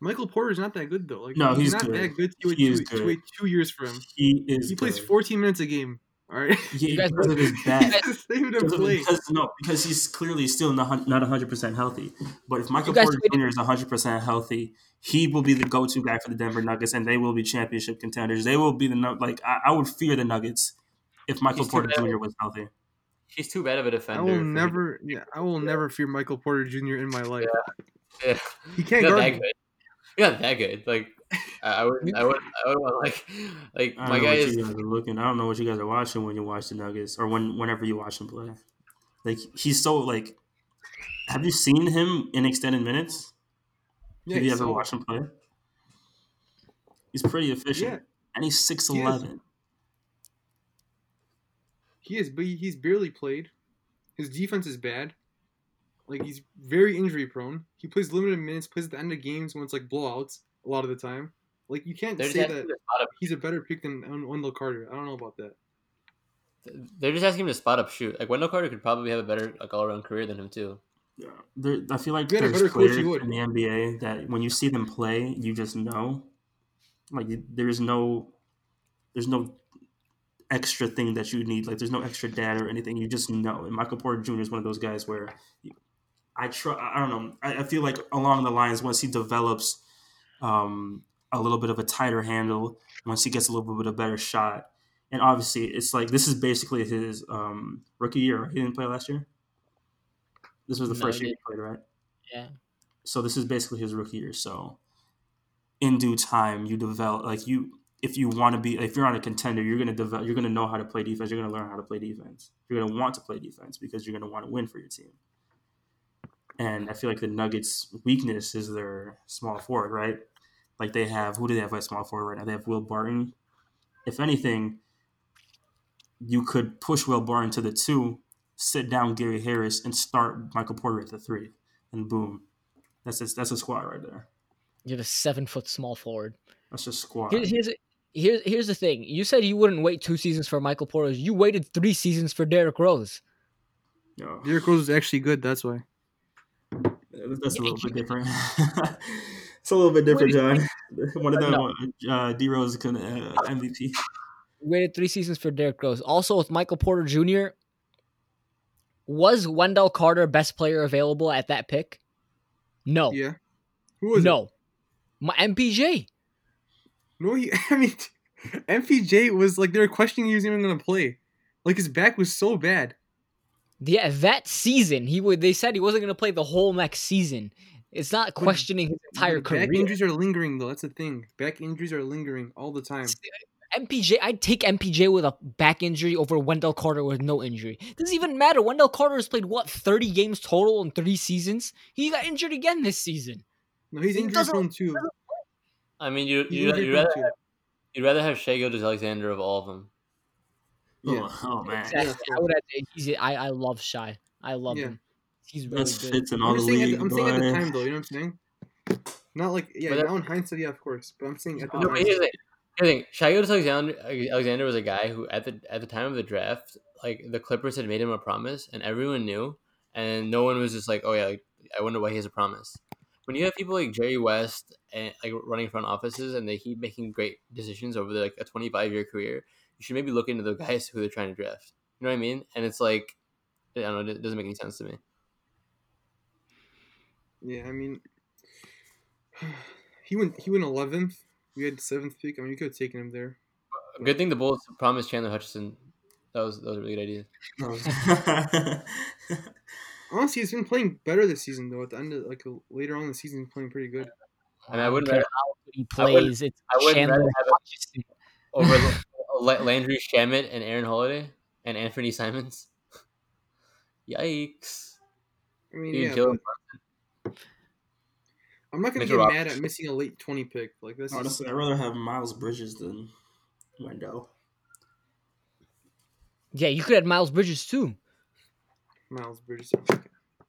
Michael Porter's not that good though. Like No, he's not good. that good. To wait, He two, is to good. wait two years for him. he is. He plays good. 14 minutes a game. All right, Yeah, You guys because of his you back. guys- Because, of- play. because no, because he's clearly still not not 100 percent healthy. But if Michael Porter waited- Jr. is 100 percent healthy, he will be the go to guy for the Denver Nuggets, and they will be championship contenders. They will be the like I, I would fear the Nuggets if Michael He's Porter. Jr. was healthy. He's too bad of a defender. I will for- never, yeah, I will never fear Michael Porter Jr. in my life. Yeah. He can't not guard. that me. good. He's not that good. Like I I would, I would, I would want like, like I don't my know guy what is. you guys are looking. I don't know what you guys are watching when you watch the Nuggets or when whenever you watch him play. Like he's so like. Have you seen him in extended minutes? Yeah, Have you ever so- watched him play? He's pretty efficient, Yeah, and he's six He is. eleven. He is, but he's barely played. His defense is bad. Like he's very injury prone. He plays limited minutes. Plays at the end of games when it's like blowouts a lot of the time. Like you can't They're say that him to he's a better pick than Wendell Carter. I don't know about that. they're just asking him to spot up shoot. Like Wendell Carter could probably have a better like all around career than him too. Yeah, there, I feel like If you had a there's better players you in the NBA that when you see them play, you just know, like there's no, there's no extra thing that you need. Like there's no extra data or anything. You just know. And Michael Porter Jr. is one of those guys where I try. I don't know. I, I feel like along the lines once he develops um, a little bit of a tighter handle, once he gets a little bit of a better shot, and obviously it's like this is basically his um, rookie year. He didn't play last year. This was the No, first year he played, right? Yeah. So this is basically his rookie year. So in due time, you develop like you if you want to be if you're on a contender, you're gonna develop. You're gonna know how to play defense. You're gonna learn how to play defense. You're gonna want to play defense because you're gonna want to win for your team. And I feel like the Nuggets' weakness is their small forward, right? Like they have who do they have at small forward right now? They have Will Barton. If anything, you could push Will Barton to the two, sit down Gary Harris, and start Michael Porter at the three, and boom, that's a, that's a squad right there. You're the seven foot small forward. That's just squad. Here, here's here's here's the thing. You said you wouldn't wait two seasons for Michael Porter. You waited three seasons for Derrick Rose. Yeah, Derrick Rose is actually good. That's why. that's a little bit different. it's a little bit different, John. One of them, No. uh, D Rose, can uh, MVP. Waited three seasons for Derrick Rose. Also with Michael Porter Jr. Was Wendell Carter best player available at that pick? No. Yeah. Who was it? no. My MPJ. No, he. I mean, MPJ was like they were questioning he was even gonna play. Like his back was so bad. Yeah, that season he would. They said he wasn't going to play the whole next season. It's not questioning his entire Back career. injuries are lingering though. That's the thing. Back injuries are lingering all the time. MPJ, I'd take MPJ with a back injury over Wendell Carter with no injury. Doesn't even matter. Wendell Carter has played what thirty games total in three seasons. He got injured again this season. No, he's He injury prone too. I mean, you you you'd, rather have, you'd rather have Shai Gilgeous-Alexander of all of them. Yeah. Oh, oh, man, Exactly. Yeah, I would have I I love Shai. I love Yeah. him. He's really that's good. fits in I'm all the just saying, at league. the, I'm saying at the time though. You know what I'm saying? Not like yeah, But that- now in hindsight, yeah, of course. But I'm saying at the No, time. but here's the thing. Here's the thing. Shai Alexander Alexander was a guy who at the at the time of the draft, like the Clippers had made him a promise, and everyone knew, and no one was just like, oh yeah, like, I wonder why he has a promise. When you have people like Jerry West and like running front offices, and they keep making great decisions over like a 25 year career, you should maybe look into the guys who they're trying to draft. You know what I mean? And it's like, I don't know, it doesn't make any sense to me. Yeah, I mean, he went he went 11th. We had seventh pick. I mean, you could have taken him there. Good thing the Bulls promised Chandler Hutchison. That was that was a really good idea. Honestly, he's been playing better this season though. At the end of like later on in the season, he's playing pretty good. And I wouldn't care rather how good he I wouldn't- plays. It's I wouldn't Chandler rather have it- over Landry Shamet and Aaron Holiday and Anthony Simons. Yikes! I mean, You yeah, kill but I'm not gonna Mitchell get Robinson. mad at missing a late 20 pick. Like this. Honestly, I'd rather have Miles Bridges than Wendell. Yeah, you could have Miles Bridges too. Miles Bridges.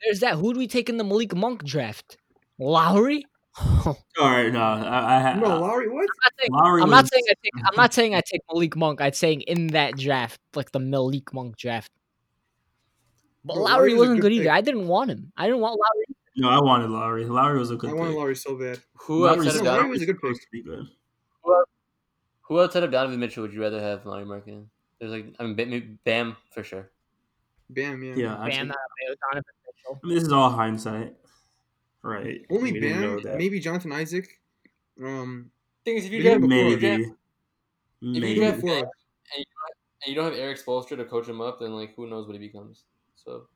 There's that. Who do we take in the Malik Monk draft? Lauri? All right, no, I, I ha- No, Lauri. What? not saying, Lauri I'm not saying I take. I'm not saying I take Malik Monk. I'm saying in that draft, like the Malik Monk draft. But Bro, Lauri Lauri was a wasn't good good either. I didn't want him. I didn't want Lauri. No, I wanted Lauri. Lauri was a good I wanted. Lauri so bad. Who Lauri's outside of Lauri Donovan? was a good supposed pick. to be good. Who outside of Donovan Mitchell would you rather have Larry Markkanen? There's like I mean Bam, Bam for sure. Bam, yeah. Yeah, I, Bam, think- uh, Donovan Mitchell. I mean, this is all hindsight, right? Only We Bam, maybe Jonathan Isaac. Um, Thing is, if you draft- maybe, If maybe. you draft before Bam and you, don't, and you don't have Erik Spoelstra to coach him up, then like who knows what he becomes. So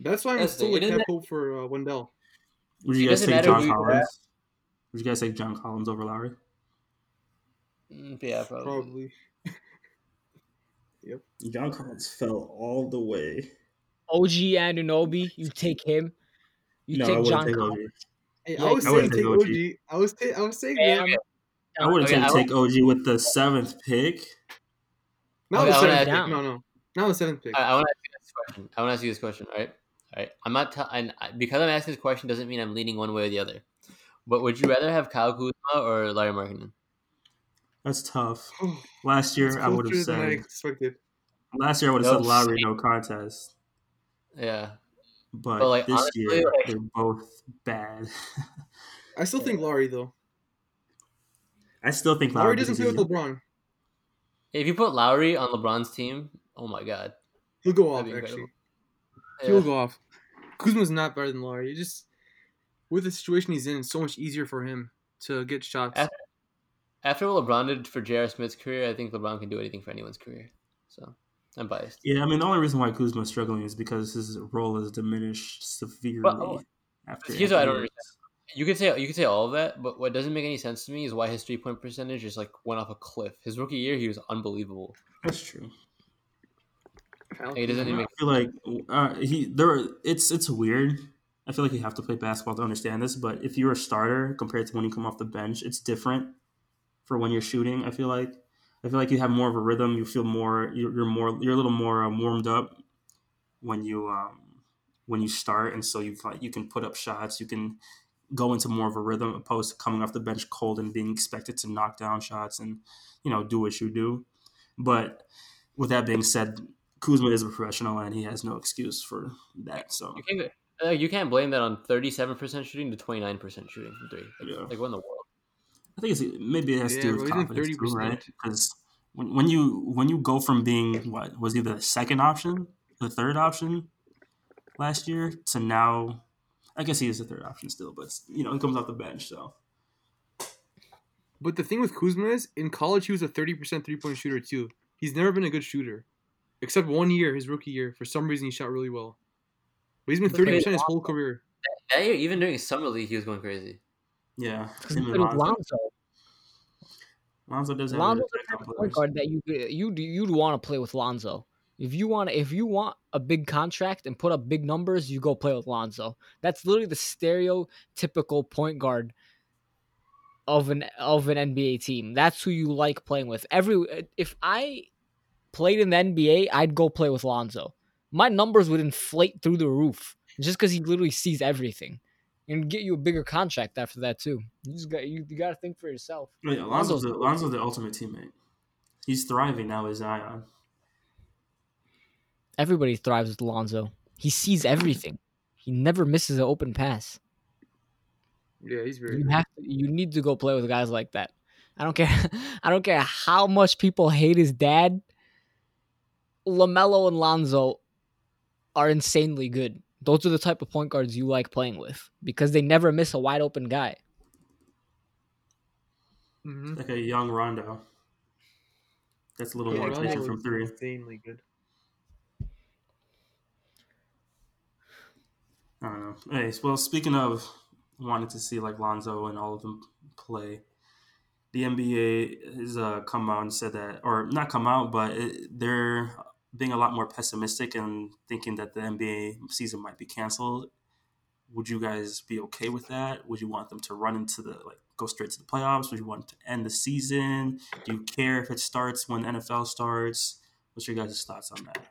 that's why I'm That's still like It have doesn't- hope for uh, Wendell. Would you guys doesn't take John Collins? Would you guys take John Collins over Lauri? mm, yeah, probably. Probably. John Collins fell all the way. OG Anunoby, you take him. You no, I take wouldn't John take Collins. OG. Hey, Yeah, I was I saying take take OG. OG. I was ta- I was saying Bam. Bam. I wouldn't Okay, take, take OG with the seventh pick. Not Okay, the seventh pick. No, no, not the seventh pick. I, I want to ask you this question. I want to ask you this question. All right, all right. I'm not. T- and I- because I'm asking this question doesn't mean I'm leaning one way or the other. But would you rather have Kyle Kuzma or Larry Markkanen? That's tough. Last year, I would have closer I said. expected. Last year, I would have No, said Lauri, no contest. Yeah, But, But, like, this honestly, year, like- they're both bad. I still think Lauri though. I still think Lauri, Lauri doesn't play with LeBron. if you put Lauri on LeBron's team, oh my god, He'll go off actually. incredible. He'll go off. Kuzma's not better than Lauri. It just with the situation he's in, it's so much easier for him to get shots. After- After what LeBron did for J.R. Smith's career, I think LeBron can do anything for anyone's career. So I'm biased. Yeah, I mean, the only reason why Kuzma's struggling is because his role has diminished severely oh, after. here's what I don't Anthony You could say you could say all of that, but what doesn't make any sense to me is why his three point percentage just like went off a cliff. His rookie year, he was unbelievable. That's true. Kyle Like, it doesn't Kuzma. even I feel like uh, he there. It's it's weird. I feel like you have to play basketball to understand this. But if you're a starter compared to when you come off the bench, it's different for when you're shooting. I feel like I feel like you have more of a rhythm. You feel more. You're, you're more. You're a little more um, warmed up when you um, when you start, and so you like you can put up shots. You can go into more of a rhythm opposed to coming off the bench cold and being expected to knock down shots and you know do what you do. But with that being said, Kuzma is a professional and he has no excuse for that. So you can't uh, you can't blame that on thirty seven percent shooting to twenty nine percent shooting from three. Like, Yeah. like what in the world? I think it's maybe it has to do with confidence too, right? Because when, when you when you go from being what was he the second option, the third option last year to now, I guess he is the third option still, but you know he comes off the bench, so But the thing with Kuzma is, in college he was a thirty percent three point shooter too. He's never been a good shooter, except one year, his rookie year. For some reason, he shot really well. But he's been thirty percent his whole career. That year, even during summer league, he was going crazy. Yeah. And Lonzo. Lonzo. Does have Lonzo's the type of point guard that you you you'd want to play with Lonzo. If you want if you want a big contract and put up big numbers, you go play with Lonzo. That's literally the stereotypical point guard of an of an NBA team. That's who you like playing with. Every if I played in the NBA, I'd go play with Lonzo. My numbers would inflate through the roof just because he literally sees everything and get you a bigger contract after that too. You just got you, you got to think for yourself. Oh, yeah, Lonzo's the, Lonzo's the ultimate teammate. He's thriving now as Zion. Everybody thrives with Lonzo. He sees everything. He never misses an open pass. Yeah, he's very. You good. have to, you need to go play with guys like that. I don't care. I don't care how much people hate his dad. LaMelo and Lonzo are insanely good. Those are the type of point guards you like playing with because they never miss a wide open guy. Mhm. Like a young Rondo. That's a little Yeah, more Rondo attention from three. Insanely good. I don't know. Anyways, well, speaking of wanting to see like Lonzo and all of them play, the NBA has uh, come out and said that, or not come out, but it, they're being a lot more pessimistic and thinking that the NBA season might be canceled. Would you guys be okay with that? Would you want them to run into the like go straight to the playoffs? Would you want to end the season? Do you care if it starts when NFL starts? What's your guys' thoughts on that?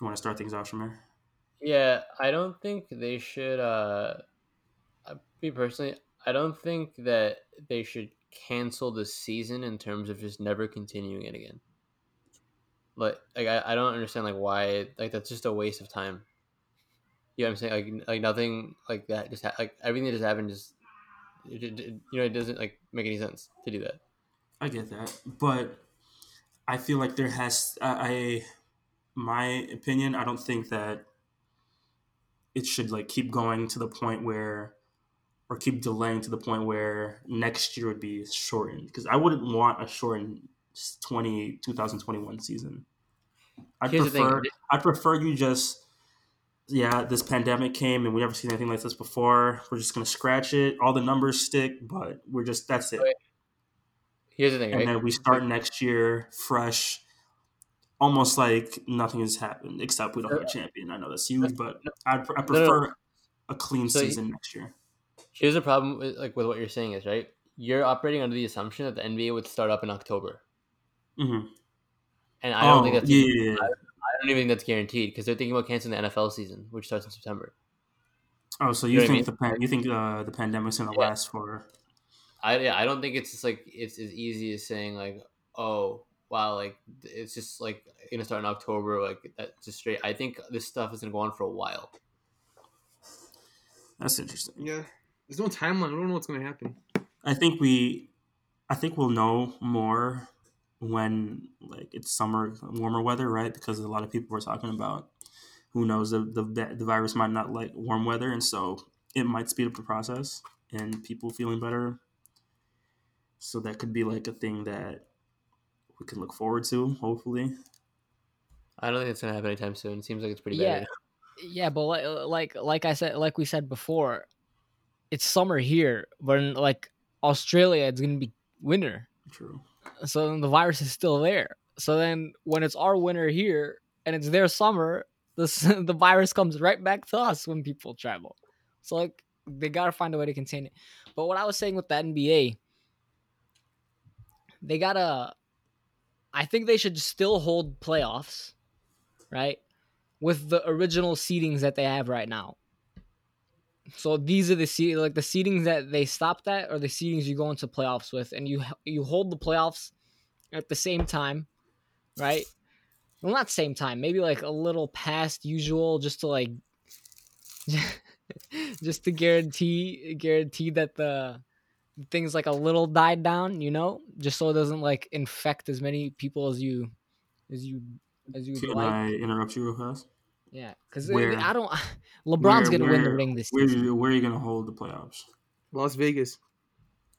You want to start things off, Shamir? Yeah, I don't think they should. Uh, uh, me personally, I don't think that they should cancel the season in terms of just never continuing it again. Like, like I, I don't understand like why like that's just a waste of time. You know what I'm saying? Like, like nothing like that just ha- like everything that just happened just it, it- it- you know it doesn't like make any sense to do that. I get that, but I feel like there has I my opinion. I don't think that it should like keep going to the point where or keep delaying to the point where next year would be shortened because I wouldn't want a shortened 20, 2021 season. Here's prefer I'd prefer you just yeah, this pandemic came and we never seen anything like this before. We're just gonna scratch it. All the numbers stick, but we're just that's it. Right. Here's the thing, and right? then we start next year fresh, almost like nothing has happened except we don't have a uh, champion. I know that's huge, but I, I no, no. prefer a clean So season next year. Here's the problem with like with what you're saying is right. You're operating under the assumption that the NBA would start up in October, Mm-hmm. and I don't oh, think that's yeah, yeah, yeah. I don't even think that's guaranteed because they're thinking about canceling the NFL season, which starts in September. Oh, so You you know what I think the pan- you think uh, the pandemic's gonna Yeah. last for? I yeah, I don't think it's just like it's as easy as saying like, oh wow, like it's just like gonna start in October, like that's just straight. I think this stuff is gonna go on for a while. That's interesting. Yeah, there's no timeline. I don't know what's gonna happen. I think we, I think we'll know more when like it's summer, warmer weather, right? Because a lot of people were talking about who knows the the, the virus might not like warm weather, and so it might speed up the process and people feeling better. So that could be like a thing that we can look forward to, hopefully. I don't think it's gonna happen anytime soon. It seems like it's pretty Yeah. bad. Yeah, but like, like like I said, like we said before, it's summer here, but in like Australia, it's gonna be winter. True. So then the virus is still there. So then when it's our winter here and it's their summer, the the virus comes right back to us when people travel. So like they gotta find a way to contain it. But what I was saying with the NBA, they gotta. I think they should still hold playoffs, right? With the original seedings that they have right now. So these are the se- like the seedings that they stopped at, or the seedings you go into playoffs with, and you you hold the playoffs at the same time, right? Well, not same time, maybe like a little past usual, just to like, just to guarantee guarantee that the things like a little died down, you know, just so it doesn't like infect as many people as you as you as you Can like. I interrupt you real fast? Yeah, because Where- I don't. LeBron's Where- gonna win the ring this Where, season. where are you gonna hold the playoffs? Las Vegas.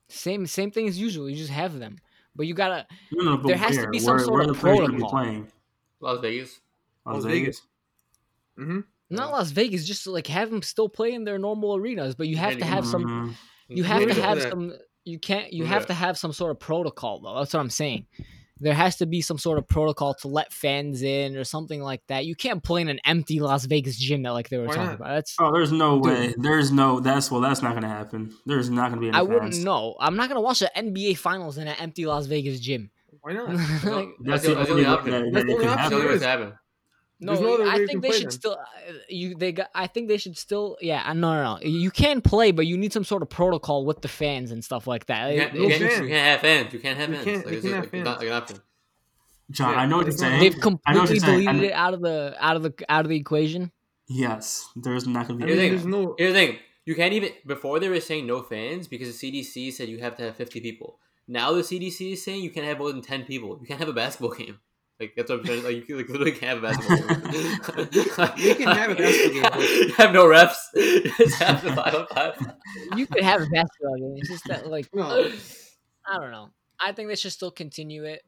Same same thing as usual. You just have them, but you gotta. No, no, There has to be some where, sort where of the players be protocol. playing? Las Vegas. Las, Las Vegas. Vegas. Mm-hmm. Not Las Vegas, just like have them still play in their normal arenas, but you have to have some. Mhm. You have to have some. You can't. You have to have some sort of protocol, though. That's what I'm saying. There has to be some sort of protocol to let fans in or something like that. You can't play in an empty Las Vegas gym that like they were Why talking not? about. That's Oh, there's no Dude. way. There's no. That's well. That's not gonna happen. There's not gonna be any I wouldn't know. I'm not gonna watch the NBA finals in an empty Las Vegas gym. Why not? Like, That's That's the- the only only option. that, that That's the only option That's the only way it's happening. No, no other I think they should them. still. uh, You they got. I think they should still. Yeah, no, no, no. You can play, but you need some sort of protocol with the fans and stuff like that. You can't, no you, can't, fans. you can't have fans. You can't have You fans. can't- Like, you can't like, it's not like an. John, Yeah, I know what you're saying. They've I know what completely deleted it out of the out of the out of the equation. Yes, there's not gonna be. Here's the there's thing. no. Here's the thing. You can't even before they were saying no fans because the CDC said you have to have 50 people. Now the CDC is saying you can't have more than 10 people. You can't have a basketball game. Like that's what I'm trying. to- Like you can, like literally can't have a basketball game. You can have a basketball game, You have no refs. Just have the five on five. You could have a basketball game. It's just that like No. I don't know. I think they should still continue it.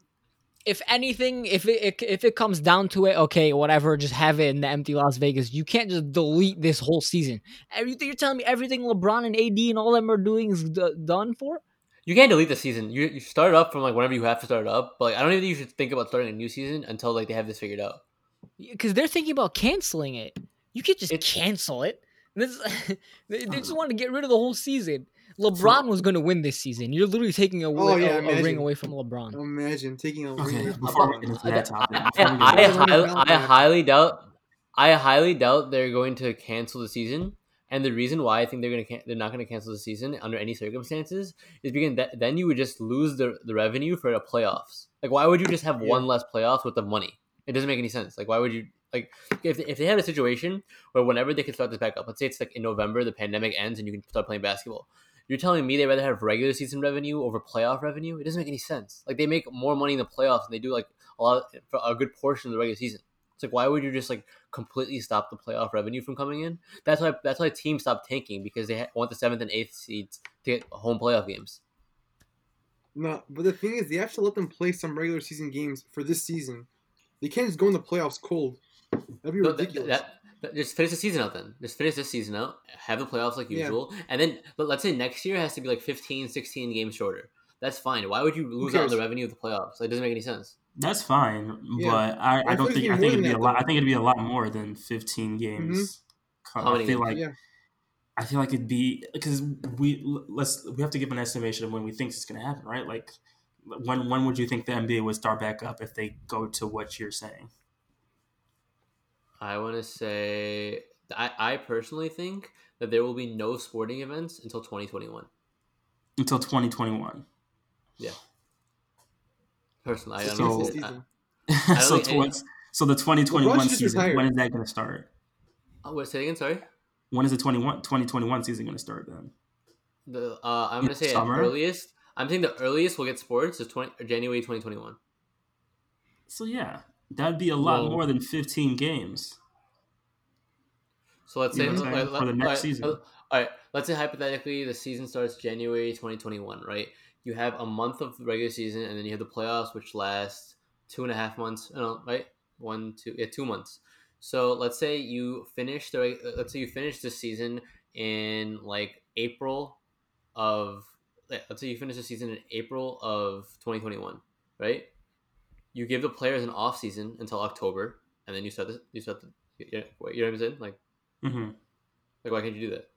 If anything, if it if it comes down to it, okay, whatever, just have it in the empty Las Vegas. You can't just delete this whole season. Everything you're telling me, everything LeBron and AD and all them are doing is d- done for. You can't delete the season. You you start it up from like whenever you have to start it up. But like, I don't even think you should think about starting a new season until like they have this figured out. because they're thinking about canceling it. You can't just It's- cancel it. This, they, they just uh-huh. want to get rid of the whole season. LeBron was going to win this season. You're literally taking a, Oh, yeah, a- a ring away from LeBron. Imagine taking a Okay, ring. before we get into I, that topic, I, before we get I, into that- that- highly, I highly doubt. I highly doubt they're going to cancel the season. And the reason why I think they're gonna can- they're not going to cancel the season under any circumstances is because that, then you would just lose the the revenue for the playoffs. Like, why would you just have Yeah. one less playoffs with the money? It doesn't make any sense. Like, why would you like if if they had a situation where whenever they could start this back up, let's say it's like in November, the pandemic ends and you can start playing basketball. You're telling me they'd rather have regular season revenue over playoff revenue? It doesn't make any sense. Like they make more money in the playoffs than they do like a lot for a good portion of the regular season. It's like why would you just like completely stop the playoff revenue from coming in? That's why that's why teams stop tanking because they want the seventh and eighth seeds to get home playoff games. No, but the thing is, they have to let them play some regular season games for this season. They can't just go in the playoffs cold. That'd be No, that- ridiculous. that- that- just finish the season out then. Just finish this season out. Have the playoffs like Yeah. usual. And then but let's say next year has to be like 15, 16 games shorter. That's fine. Why would you lose out on the revenue of the playoffs? It doesn't make any sense. That's fine, Yeah. but I, I I don't think I think it'd be a lot. though. I think it'd be a lot more than 15 games. How I many feel games? like yeah, I feel like it'd be because we let's we have to give an estimation of when we think it's going to happen, right? Like when when would you think the NBA would start back up if they go to what you're saying? I want to say I, I personally think that there will be no sporting events until 2021. Until 2021. Personally, I So- don't This see it. season. so think any- towards so the 2021 LeBron season retire. when is that going to start? Uh, what, say it again, sorry. When is the 21 2021 season going to start then? The uh, I'm gonna say at summer? earliest. I'm saying the earliest we'll get sports is 20 January 2021. So yeah, that'd be a lot Well- more than 15 games. So let's say know what I'm saying? like, For the next like- season. All right, let's say hypothetically the season starts January 2021, right? You have a month of regular season, and then you have the playoffs, which last two and a half months. No, right? One, two, yeah, two months. So let's say you finish the let's say you finish the season in like April of let's say you finish the season in April of 2021, right? You give the players an off season until October, and then you start the, you start the, you know what I'm saying? Like mm-hmm. like, why can't you do that?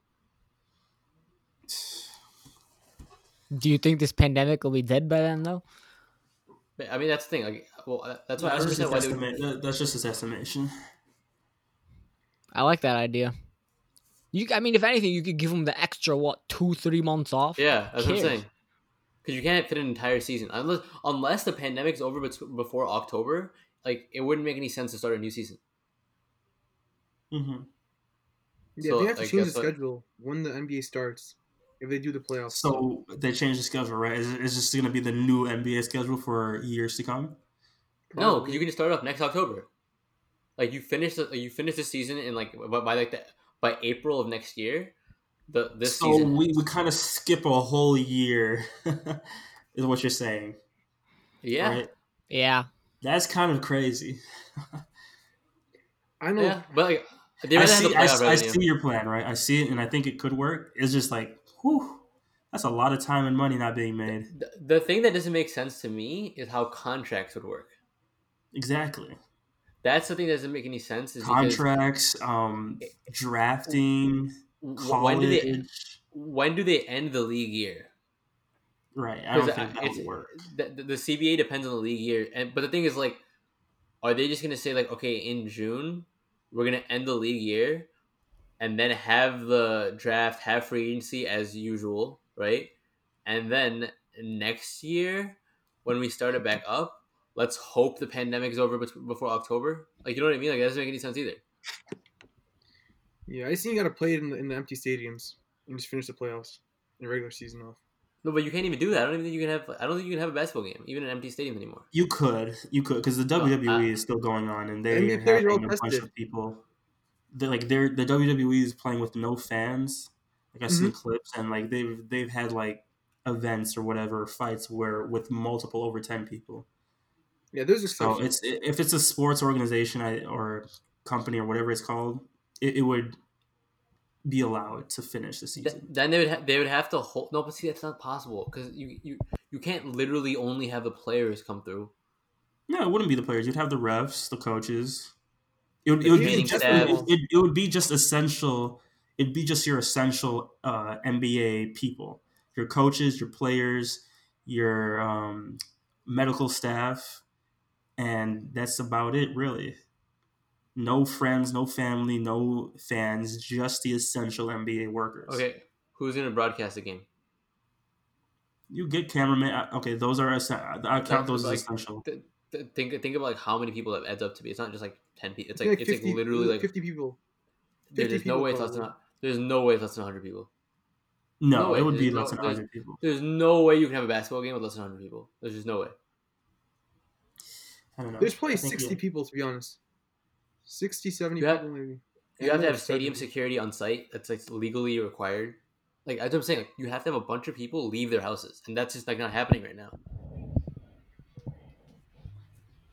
Do you think this pandemic will be dead by then, though? But, I mean, that's the thing. Like, well, uh, that's why I That's don't just, understand his why they would. that's just his estimation. I like that idea. You, I mean, if anything, you could give them the extra what two, three months off. Yeah, that's what I'm saying. Because you can't fit an entire season unless unless the pandemic's over bet- before October. Like, it wouldn't make any sense to start a new season. Mm-hmm. yeah. So, they have to like, change the that's what- schedule when the NBA starts if they do the playoffs. So they changed the schedule, right? Is it, is this going to be the new NBA schedule for years to come? No, Probably. you can just start off next October. Like you finish the you finish the season in like by, by like the, by April of next year. The this so season. we, we kind of skip a whole year, is what you're saying, yeah, right? Yeah. That's kind of crazy. I know. yeah, but like I see, I, I see your plan, right? I see it, and I think it could work. It's just like, whew, That's a lot of time and money not being made. The, the thing that doesn't make sense to me is how contracts would work. Exactly. That's the thing that doesn't make any sense. Is Contracts, um, drafting, w- when do they college. when do they end the league year? Right. I don't think that would work. The, the, the CBA depends on the league year, and but the thing is like, are they just gonna say like, okay, in June we're gonna end the league year, and then have the draft, have free agency as usual, right? And then next year when we start it back up, let's hope the pandemic is over before October. Like you know what I mean? Like that doesn't make any sense either. Yeah, I just think you got to play it in the, in the empty stadiums and just finish the playoffs and regular season off. No, but you can't even do that. I don't even think you can have. I don't think you can have a basketball game, even in an empty stadium anymore. You could, you could, because the Well, WWE I- is still going on, and they NBA are players are all having a bunch of people. They're like they're the WWE is playing with no fans. Like I've seen Mm-hmm. clips, and like they've they've had like events or whatever fights where with multiple over ten people. Yeah, there's So it's if it's a sports organization or company or whatever it's called, it, it would be allowed to finish the season. then they would ha- they would have to hold. No, but see, that's not possible because you you you can't literally only have the players come through. No, it wouldn't be the players. You'd have the refs, the coaches. It would, it would be just it, it would be just essential. It'd be just your essential uh, NBA people, your coaches, your players, your um, medical staff, and that's about it, really. No friends, no family, no fans, just the essential NBA workers. Okay, who's gonna broadcast the game? You get cameraman. uh, Okay, those are I count those Like- as essential. Th- th- think think about like how many people that adds up to be. It's not just like ten people. It's I like think it's like literally like 50 people. 50 there's no way it's less than there's no way it's less than hundred people. No, no it would be no- less than there's- 100 people. There's no way you can have a basketball game with less than hundred people. There's just no way. I don't know. There's probably 60 you- people, to be honest. 60, 70 You have- people, maybe. You have to have stadium expensive. security on site. That's like legally required. Like as I'm saying, like, you have to have a bunch of people leave their houses, and that's just like not happening right now.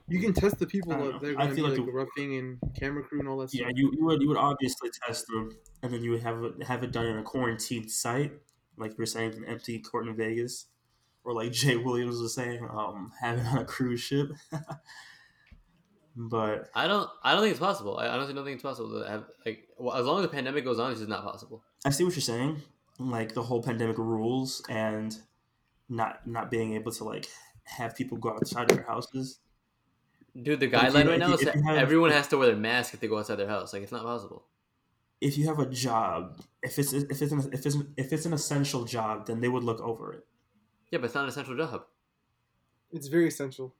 You can test the people I that they're going to be feel like like it- roughing and camera crew and all that Yeah, stuff. you, you would you would obviously test them, and then you would have it, have it done in a quarantined site, like you're saying, an empty court in Vegas, or like Jay Williams was saying, um, have it on a cruise ship. but I don't. I don't think it's possible. I honestly don't think it's possible to have like well, as long as the pandemic goes on, it's just not possible. I see what you're saying, like the whole pandemic rules and not not being able to like have people go outside of their houses. Dude, the guideline you- right now you- is that have- everyone has to wear their mask if they go outside their house. Like it's not possible. If you have a job, if it's if it's an, if it's an, if it's an essential job, then they would look over it. Yeah, but it's not an essential job. It's very essential.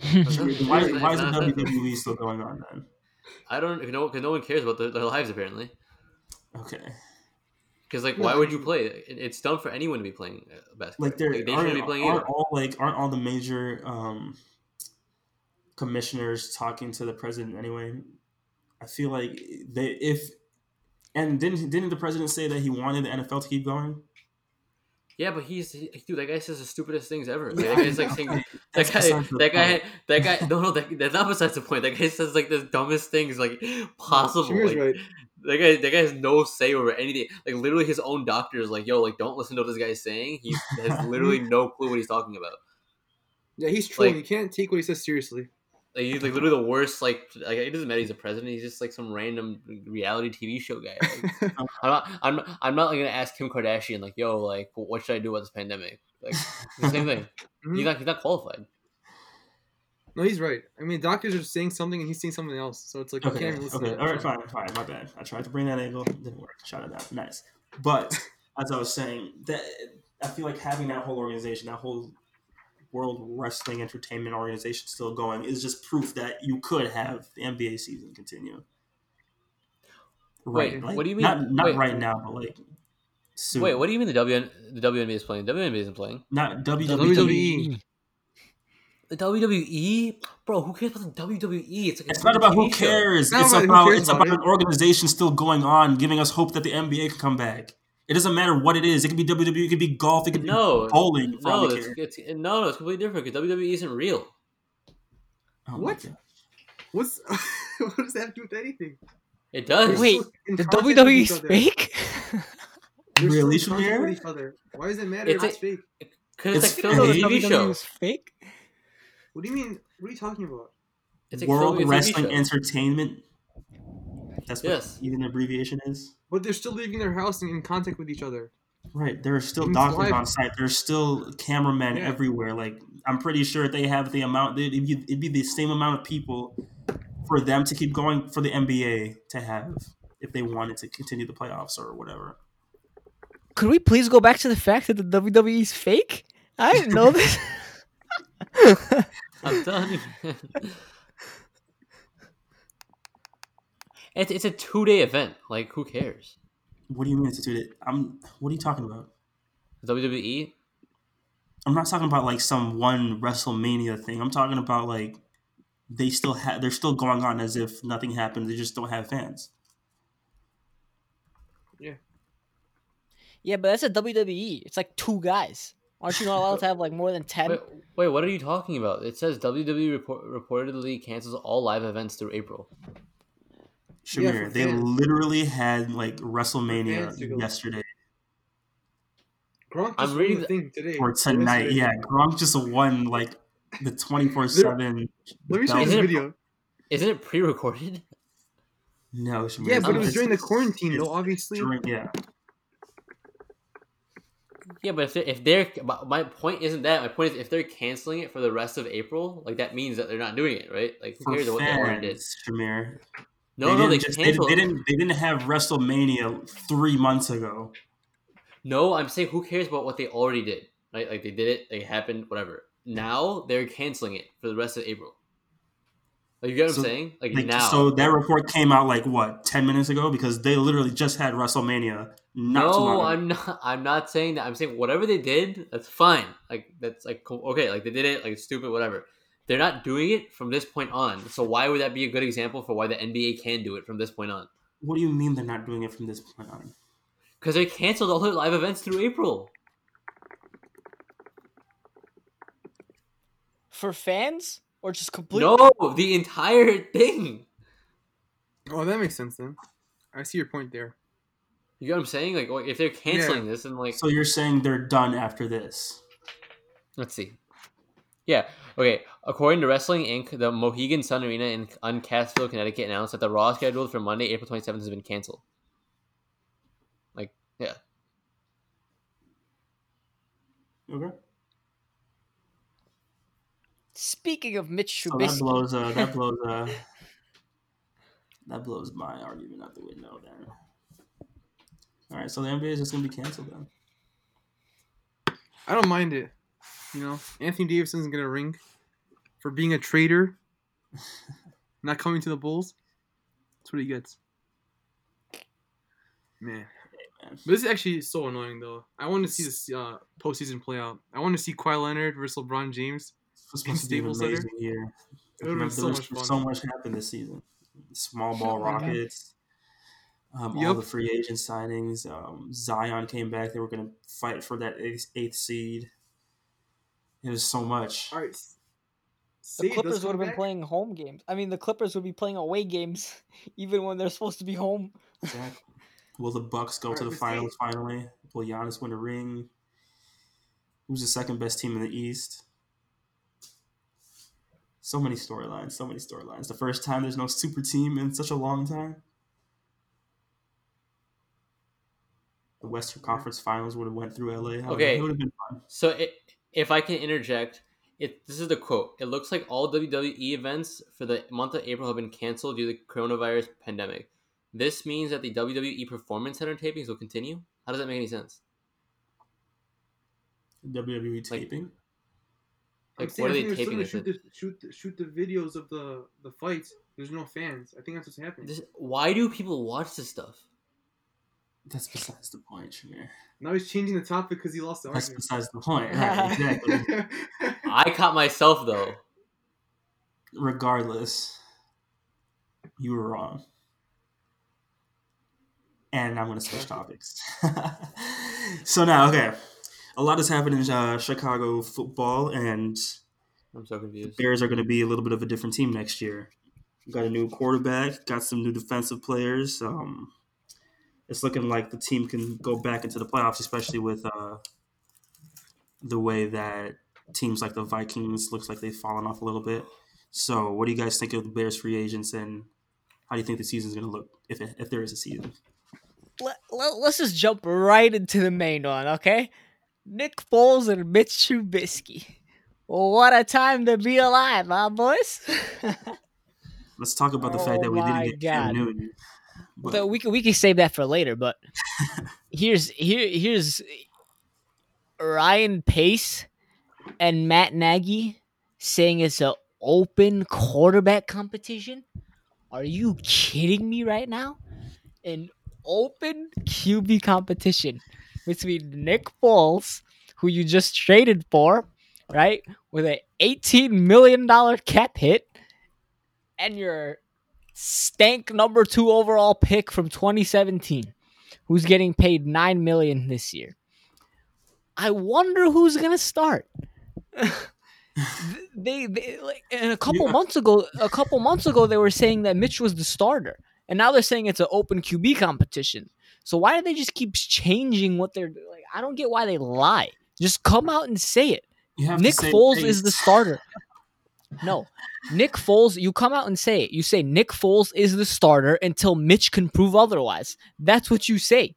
Why, why is the not. WWE still going on then? I don't know because no one cares about their, their lives apparently. Okay. Because like, why would you play? It's dumb for anyone to be playing uh, basketball. like there they aren't, shouldn't be playing aren't either. all like aren't all the major um commissioners talking to the president anyway i feel like they if and didn't didn't the president say that he wanted the nfl to keep going Yeah, but he's he, dude. That guy says the stupidest things ever. Like, that guy's like saying that guy. That guy. That guy. No, no. That, that's not besides the point. That guy says like the dumbest things like possible. Shamir's Like, right. That guy. That guy has no say over anything. Like literally, his own doctor is like, "Yo, like don't listen to what this guy's saying. He has literally no clue what he's talking about." Yeah, he's trolling. Like- you can't take what he says seriously. Like he's like literally the worst. Like like it doesn't matter. He's a president. He's just like some random reality TV show guy. Like, I'm not. I'm. Not, I'm not like, gonna ask Kim Kardashian like, "Yo, like, what should I do about this pandemic?" Like the same thing. He's mm-hmm. not. He's not qualified. No, he's right. I mean, doctors are saying something and he's saying something else. So it's like you okay can't even listen. okay to all right fine fine my bad i tried to bring that angle didn't work shut it down nice but as i was saying that i feel like having that whole organization that whole world wrestling entertainment organization still going is just proof that you could have the nba season continue Wait, like, what do you mean- Not, not wait. right now, but like soon. Wait, what do you mean the WN the WNBA is playing? WNBA isn't playing. Not WWE. WWE. The WWE, bro. Who cares about the WWE? It's like a It's not about who cares. It's It's about who cares it's about about it. an organization still going on, giving us hope that the NBA can come back. It doesn't matter what it is. It could be WWE. It could be golf. It could No, be bowling. No, we it's, it's no, no. It's completely different because WWE isn't real. Oh What? What's what does that have to do with anything? It does. Wait, The WWE is fake? They're Really, still in contact Shamir? each other. Why does it matter It's if it's a- fake? Because it's, It's like filmed on a. TV show. is fake. What do you mean? What are you talking about? It's World filming a TV Wrestling show. Entertainment. That's what Yes. even the abbreviation is. But they're still leaving their house and in contact with each other. Right. There are still It's doctors live. on site. There's still cameramen Yeah. everywhere. Like I'm pretty sure they have the amount. It'd be, it'd be the same amount of people for them to keep going for the NBA to have if they wanted to continue the playoffs or whatever. Could we please go back to the fact that the WWE is fake? I didn't know this. I'm telling you. man. It's it's a two day event. Like who cares? What do you mean it's a two day? I'm. What are you talking about? WWE. I'm not talking about like some one WrestleMania thing. I'm talking about like they still have. They're still going on as if nothing happened. They just don't have fans. yeah, Yeah, but that's a WWE. It's like two guys. Aren't you not allowed to have like more than ten? Wait, wait, what are you talking about? It says WWE report, reportedly cancels all live events through April. Yeah, Shamir, for they fans. literally had like WrestleMania fans to go. yesterday Gronk just I'm won reading the the- thing today. or tonight. yesterday. Yeah, Gronk just won like the twenty four seven. Let me show you this Isn't video. Isn't it pre-recorded? No, Shamir, Yeah, but it it's- was during the quarantine, though. Obviously, during- yeah, Yeah, but if they're, if they're my point isn't that. My point is if they're canceling it for the rest of April, like that means that they're not doing it, right? Like who for cares what they already did? Shamir. No, they no, they just- they, canceled. they didn't. They didn't have WrestleMania three months ago. No, I'm saying who cares about what they already did? Right? Like they did it, it happened, whatever. Now they're canceling it for the rest of April. Like you get what So- I'm saying? Like, Like, now. so that report came out like what ten minutes ago because they literally just had WrestleMania. Not no. I'm not. I'm not saying that. I'm saying whatever they did, that's fine. Like that's like okay. Like they did it, like it's stupid, whatever. They're not doing it from this point on. So why would that be a good example for why the NBA can do it from this point on? What do you mean they're not doing it from this point on? Because they canceled all their live events through April. For fans or just completely? No, the entire thing. oh, that makes sense then. I see your point there. You get what I'm saying? Like, like, if they're canceling this and like, So you're saying they're done after this? let's see. Yeah. Okay. According to Wrestling Inc., the Mohegan Sun Arena in Uncasville, Connecticut, announced that the Raw scheduled for Monday, April 27th, has been canceled. Like, yeah. Okay. Speaking of Mitch So that blows. Uh, that blows. Uh, that blows my argument out the window. Then. All right. So the NBA is just gonna be canceled then. I don't mind it. You know, Anthony Davison's gonna ring for being a traitor, not coming to the Bulls. That's what he gets. Man. But this is actually so annoying, though. I want to see this uh, postseason play out. I want to see Kawhi Leonard versus LeBron James. It's supposed to be an Staples Center? amazing year. It been so much fun. So much happened this season. Small ball rockets. Um, All the free agent signings. Um, Zion came back. They were going to fight for that eighth, eighth seed. It was so much. All right. the Say it does Clippers would have been back. playing home games. I mean, the Clippers would be playing away games even when they're supposed to be home. Exactly. Will the Bucks go to Alright, the but say- finals finally? Will Giannis win a ring? Who's the second best team in the East? So many storylines. So many storylines. The first time there's no super team in such a long time. The Western Conference Finals would have went through LA. Okay. it would have been fun. So it, if I can interject, it this is the quote. It looks like all WWE events for the month of April have been canceled due to the coronavirus pandemic. This means that the WWE Performance Center tapings will continue. How does that make any sense? WWE Like- taping. I'm Like, saying, what are they taping still this? gonna shoot the, shoot the shoot the videos of the the fights. There's no fans. I think that's what's happening. This, why do people watch this stuff? That's besides the point, Shamir. Now he's changing the topic because he lost the That's argument. besides the point. Right, exactly. I caught myself though. regardless, you were wrong. And I'm going to switch topics. so now, okay, a lot has happened in uh, Chicago football, and I'm so confused. Bears are going to be a little bit of a different team next year. Got a new quarterback, got some new defensive players. Um, it's looking like the team can go back into the playoffs, especially with uh, the way that teams like the Vikings looks like they've fallen off a little bit. So, what do you guys think of the Bears free agents, and how do you think the season's going to look if it, if there is a season? Let, let, us just jump right into the main one, okay? Nick Foles and Mitch Trubisky. What a time to be alive, huh, boys? Let's talk about the fact that we Oh didn't my get Cam God. Newton. But- we can we can save that for later. But here's here here's Ryan Pace and Matt Nagy saying it's an open quarterback competition. Are you kidding me right now? An open QB competition between Nick Foles, who you just traded for, right, with an eighteen million dollar cap hit, and your stank number two overall pick from 2017, who's getting paid nine million this year. I wonder who's gonna start. they, they like and a couple Yeah. months ago, a couple months ago, they were saying that Mitch was the starter, and now they're saying it's an open QB competition. So why do they just keep changing what they're like? I don't get why they lie. Just come out and say it. You have to Nick say Foles is the starter. No, Nick Foles. You come out and say it. You say Nick Foles is the starter until Mitch can prove otherwise. That's what you say.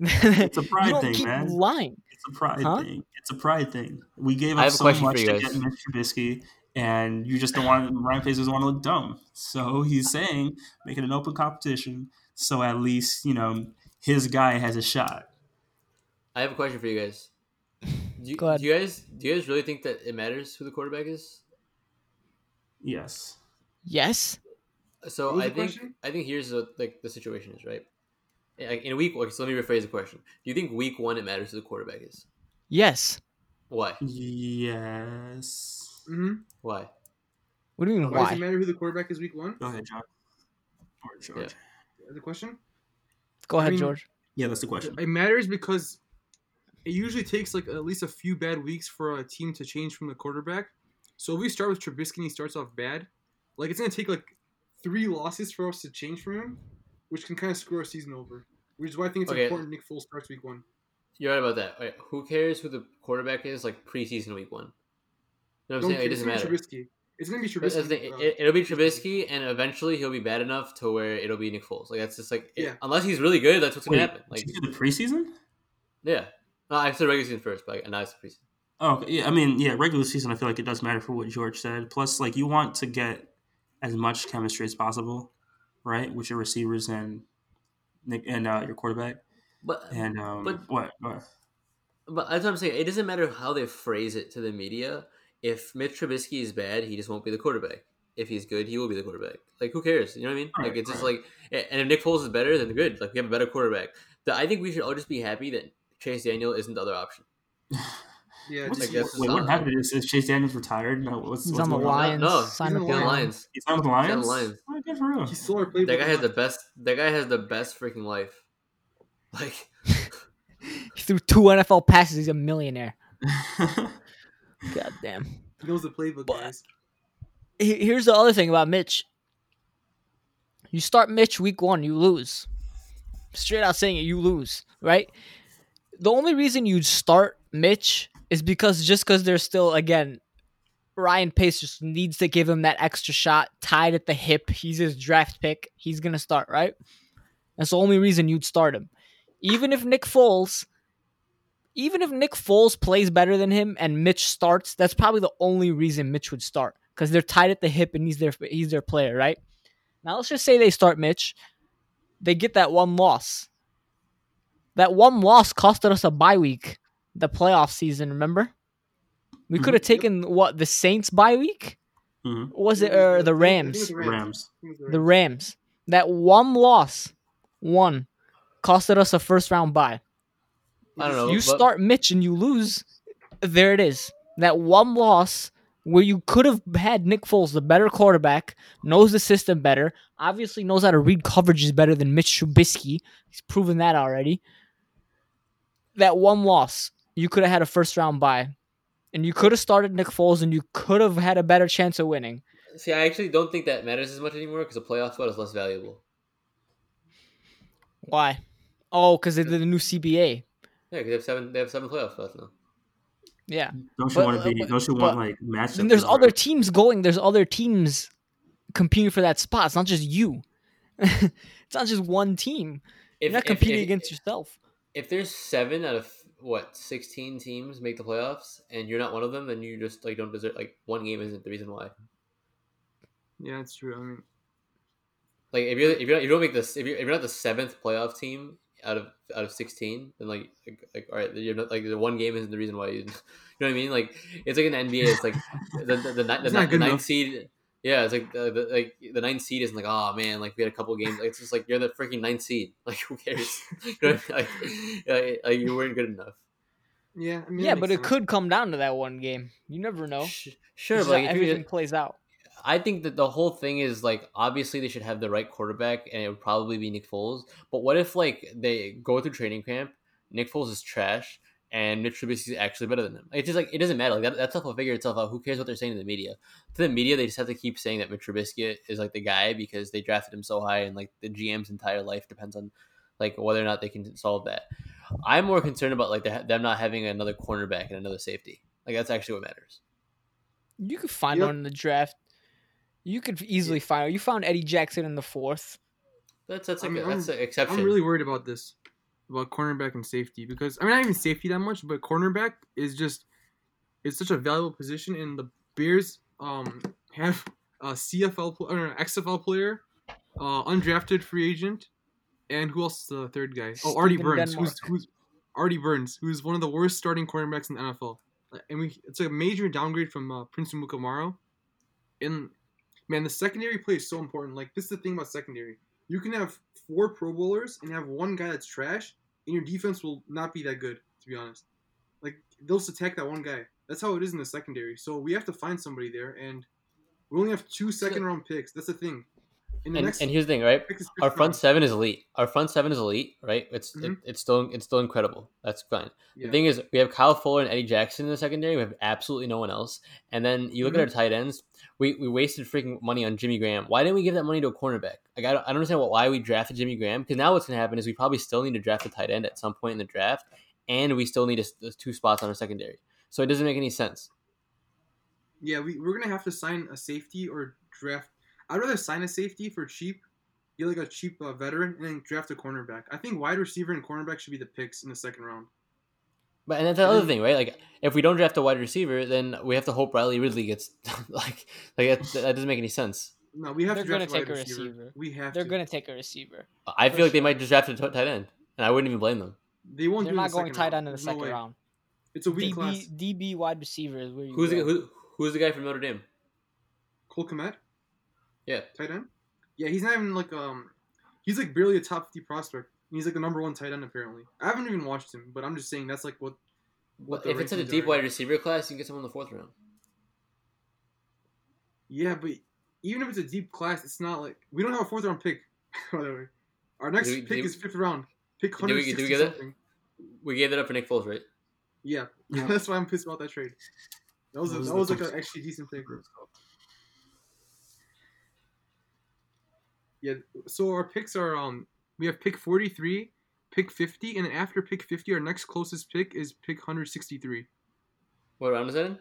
It's a pride you don't thing, keep man. lying. It's a pride Huh? thing. It's a pride thing. We gave up so much to get Mitch Trubisky, and you just don't want Ryan Pace doesn't want to look dumb. So he's saying make it an open competition, so at least you know his guy has a shot. I have a question for you guys. Do you, Go ahead. do you guys do you guys really think that it matters who the quarterback is? Yes. Yes. So I think question? I think here's what like the situation is right. Like, In week, okay, so let me rephrase the question. Do you think week one it matters who the quarterback is? Yes. Why? Yes. Mm-hmm. Why? What do you mean? Why does it matter who the quarterback is week one? Go ahead, John. Or George. Yeah. The question? Go I ahead, mean- George. Yeah, that's the question. It matters because it usually takes like at least a few bad weeks for a team to change from the quarterback. So if we start with Trubisky and he starts off bad, like it's gonna take like three losses for us to change from him, which can kind of screw our season over. Which is why I think it's Okay. important Nick Foles starts week one. You're right about that. Alright, who cares who the quarterback is like preseason week one? You know what I'm Don't saying? care. It it's doesn't matter. Trubisky. It's gonna be But that's the Trubisky. thing, uh, it, it'll be Trubisky, and eventually he'll be bad enough to where it'll be Nick Foles. Like that's just like, it- unless he's really good, that's what's gonna happen. Like, did the preseason? yeah. No, I said regular season first, but now it's the preseason. Oh, okay. yeah. I mean, yeah, regular season. I feel like it does matter for what George said. Plus, like you want to get as much chemistry as possible, right, with your receivers and Nick and uh, your quarterback. But And um, But- what? what? But that's what I'm saying. It doesn't matter how they phrase it to the media. If Mitch Trubisky is bad, he just won't be the quarterback. If he's good, he will be the quarterback. Like, who cares? You know what I mean? like, Right, it's just right. like, and if Nick Foles is better, then good. Like, we have a better quarterback. The, I think we should all just be happy that Chase Daniel isn't the other option. yeah, What's, I guess wait, what happened? Is, is Chase Daniels retired? No, what's, He's what's on the? Lions. No, Sign he's with on the the Lions. Lions. He's on with the He's on Lions. the Lions. Oh, good for real. He's still our playbook. That guy has the best. That guy has the best freaking life. Like, He threw two NFL passes. He's a millionaire. God damn. He knows the playbook, But- guys. Here's the other thing about Mitch. You start Mitch week one, you lose. Straight out saying it, you lose, right? The only reason you'd start Mitch is because just because there's still again, Ryan Pace just needs to give him that extra shot, tied at the hip. He's his draft pick. He's gonna start, right? That's the only reason you'd start him. Even if Nick Foles, even if Nick Foles plays better than him and Mitch starts, that's probably the only reason Mitch would start because they're tied at the hip and he's their he's their player, right? Now let's just say they start Mitch, they get that one loss. That one loss costed us a bye week, the playoff season. Remember, we Mhm. could have taken what the Saints bye week. Mhm. Was it It or the- the I think it was Rams? the Rams. I think it was The Rams. That one loss, one, costed us a first round bye. I don't know. you but- start Mitch and you lose. There it is. That one loss where you could have had Nick Foles, the better quarterback, knows the system better, obviously knows how to read coverages better than Mitch Trubisky. He's proven that already. That one loss, you could have had a first round bye. And you could have started Nick Foles and you could have had a better chance of winning. See, I actually don't think that matters as much anymore because the playoff spot is less valuable. Why? Oh, because they did the new CBA. Yeah, because they have seven. They have seven playoff spots now. Yeah. Don't you But- want to be? but- Don't you but- want like matchups? And there's other are- teams going. There's other teams competing for that spot. It's not just you. it's not just one team. You're If, not if- competing if- against yourself. If there's seven out of what sixteen teams make the playoffs, and you're not one of them, then you just like don't deserve. Like one game isn't the reason why. Yeah, it's true. I mean, Like if you're if you're not, you don't make this if you're, if you're not the seventh playoff team out of out of sixteen, then like like, like all right, you're not like the one game isn't the reason why you. You know what I mean? Like it's like an NBA, it's like the the, the, the, the good ninth enough. seed. Yeah, it's like the, the like the ninth seed isn't like oh man, like we had a couple games. Like, it's just like you're the freaking ninth seed. Like who cares? you know I mean? Like, like, like you weren't good enough. yeah, I mean, Yeah, but makes it could come down to that one game. You never know. Sh- Sure, but like how if you, everything plays out. I think that the whole thing is like obviously they should have the right quarterback, and it would probably be Nick Foles. But what if like they go through training camp, Nick Foles is trash, and Mitch Trubisky is actually better than him? It's just like it doesn't matter. Like that, that stuff will figure itself out. Who cares what they're saying to the media? To the media, they just have to keep saying that Mitch Trubisky is like the guy because they drafted him so high, and like the GM's entire life depends on like whether or not they can solve that. I'm more concerned about like them not having another cornerback and another safety. Like that's actually what matters. You could find Yep. one in the draft. You could easily find. You found Eddie Jackson in the fourth. That's that's I like mean, a, that's I'm- an exception. I'm really worried about this, about cornerback and safety because I mean not even safety that much, but cornerback is just it's such a valuable position, and the Bears um have a CFL or an XFL player, uh, undrafted free agent, and who else is the third guy? Oh, Artie Steven Burns, who's who's Artie Burns, who's one of the worst starting cornerbacks in the NFL, and we it's a major downgrade from uh, Prince Amukamara, and man, the secondary play is so important. Like this is the thing about secondary you can have four Pro Bowlers and have one guy that's trash, and your defense will not be that good. To be honest, like they'll just attack that one guy. That's how it is in the secondary. So we have to find somebody there, and we only have two second round picks. That's the thing. And, next and here's the thing, right? Our front seven is elite. Our front seven is elite, right? It's it, Mhm. it's still it's still incredible. That's fine. Yeah. The thing is, we have Kyle Fuller and Eddie Jackson in the secondary. We have absolutely no one else. And then you look Mm-hmm. at our tight ends. We, we wasted freaking money on Jimmy Graham. Why didn't we give that money to a cornerback? Like I don't, I don't understand what, why we drafted Jimmy Graham. Because now what's going to happen is we probably still need to draft a tight end at some point in the draft, and we still need a, a two spots on our secondary. So it doesn't make any sense. Yeah, we, we're gonna have to sign a safety or draft. I'd rather sign a safety for cheap, get like a cheap uh, veteran, and then draft a cornerback. I think wide receiver and cornerback should be the picks in the second round. But and that's the And other then- thing, right? Like if we don't draft a wide receiver, then we have to hope Riley Ridley gets like like that, that doesn't make any sense. No, we have They're to draft gonna a wide take a receiver. receiver. We have They're to. gonna take a receiver. I For feel like they might just draft a tight end, and I wouldn't even blame them. They won't. They're do not the going tight end in the no second way. round. It's a weak class. DB DB wide receiver is where you Who's the, who, who's the guy from Notre Dame? Cole Kmet, Yeah, tight end. Yeah, he's not even like um, he's like barely a top fifty prospect. He's like the number one tight end apparently. I haven't even watched him, but I'm just saying that's like what. what but if it's in a deep wide receiver class, you can get someone in the fourth round. Yeah, but even if it's a deep class, it's not like we don't have a fourth round pick. By the way, our next we- pick do- is fifth round. Pick do we- do we 160 get it? something. We gave that up for Nick Foles, right? Yeah, Yeah. that's why I'm pissed about that trade. That was a, was that was like an actually decent pick. Yeah, so our picks are um we have pick 43, pick 50, and then after pick 50, our next closest pick is pick 163, What round is that in?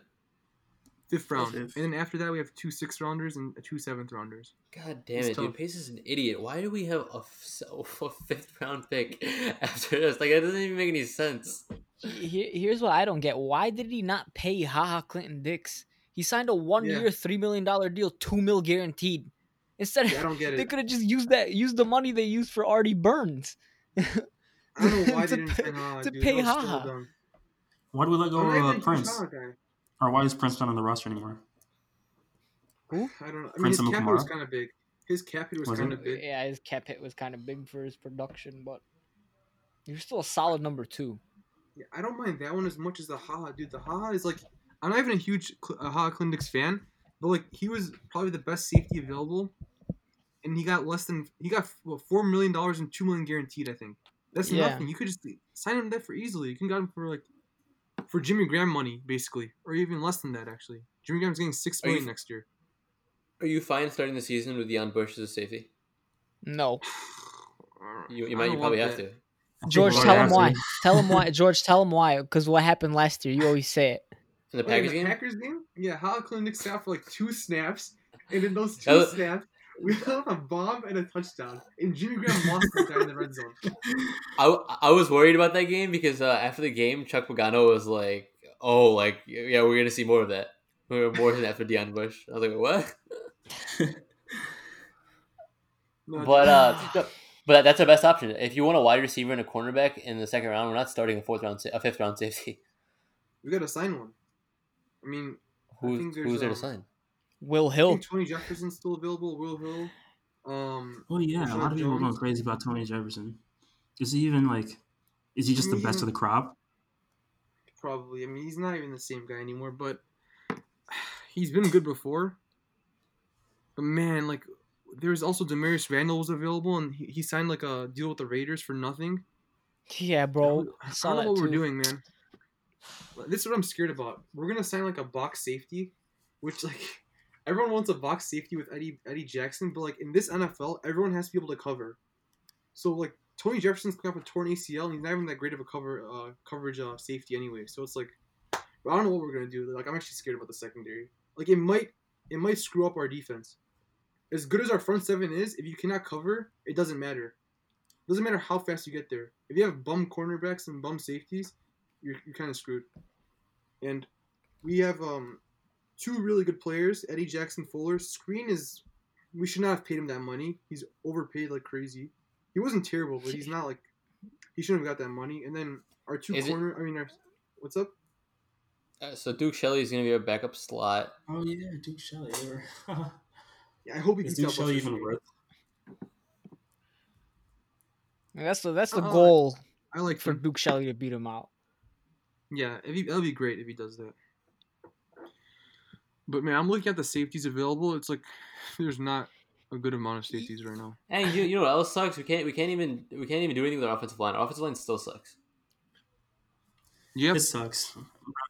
fifth round. Fifth. And then after that, we have two sixth rounders and two seventh rounders. God damn It's it, dude! tough. Pace is an idiot. Why do we have a, f- a fifth round pick after this? Like, it doesn't even make any sense. Here, here's what I don't get. Why did he not pay Haha Clinton Dix? He signed a one Yeah. year, $3 million deal, 2 mil guaranteed. Instead, Yeah, I don't get they could have just used that, used the money they used for Artie Burns. I don't know why to they didn't pay- sign Haha, to dude. pay That Haha. Why do we let go of uh, Prince? Guy. Or why is Prince not on the roster anymore? I don't know. I mean, Prince his cap hit was kind of big. His cap hit was, Was kind of big. Yeah, his cap hit was kind of big for his production, but you're still a solid number two. Yeah, I don't mind that one as much as the Haha, dude. The Haha is like, I'm not even a huge uh, Haha Clinton-Dix fan, but like he was probably the best safety available, and he got less than he got what, four million dollars and two million guaranteed. I think that's Yeah. nothing. You could just sign him that for easily. You can get him for like for Jimmy Graham money basically, or even less than that actually. Jimmy Graham's getting six million you- next year. Are you fine starting the season with Deon Bush as a safety? No. You, you might. You probably have that. to. George, tell him why. Tell him why. George, tell him why. Because what happened last year, you always say it. In the Wait, in Packers the game, Packers game? Yeah, Hal Klinick snapped for like two snaps, and in those two was- snaps, we up a bomb and a touchdown, and Jimmy Graham lost the guy in the red zone. I, I was worried about that game because uh, after the game, Chuck Pagano was like, "Oh, like yeah, we're gonna see more of that. We're more than that for Deon Bush." I was like, "What?" No, But uh, but that's our best option. If you want a wide receiver and a cornerback in the second round, we're not starting a fourth round, sa- a fifth round safety. we gotta sign one. I mean, Who's think who's there to um, sign? Will I Hill. think Tony Jefferson's still available. Will Hill. Um, Oh yeah, a lot of people are going crazy about Tony Jefferson. Is he even like? Is he just the mean, best of the crop? probably. I mean, he's not even the same guy anymore, but he's been good before. But man, like, there's also Damarious Randall was available, and he, he signed like a deal with the Raiders for nothing. Yeah, bro. I I saw don't that know what too. we're doing, man. This is what I'm scared about. We're gonna sign like a box safety, which like everyone wants a box safety with Eddie Eddie Jackson, but like in this NFL, everyone has to be able to cover. So like Tony Jefferson's coming off a torn ACL, and he's not even that great of a cover uh, coverage uh, safety anyway. So it's like I don't know what we're gonna do. Like I'm actually scared about the secondary. Like it might it might screw up our defense. As good as our front seven is, if you cannot cover, it doesn't matter. Doesn't matter how fast you get there. If you have bum cornerbacks and bum safeties, you're, you're kind of screwed. And we have um two really good players, Eddie Jackson Fuller. Skrine is we should not have paid him that money. He's overpaid like crazy. He wasn't terrible, but he's not like he shouldn't have got that money. And then our two Is it- corner, I mean, our, what's up? Uh, so Duke Shelley is gonna be our backup slot. Oh yeah, Duke Shelley. Yeah, I hope he Is beats Duke Shelley even Shea. worth? That's the that's the Uh, goal I like for him. Duke Shelley to beat him out. Yeah, if he, that'll be great if he does that. But man, I'm looking at the safeties available. It's like there's not a good amount of safeties right now. And you, you know what else sucks? We can't we can't even we can't even do anything with our offensive line. Our offensive line still sucks. Yeah, It sucks. I feel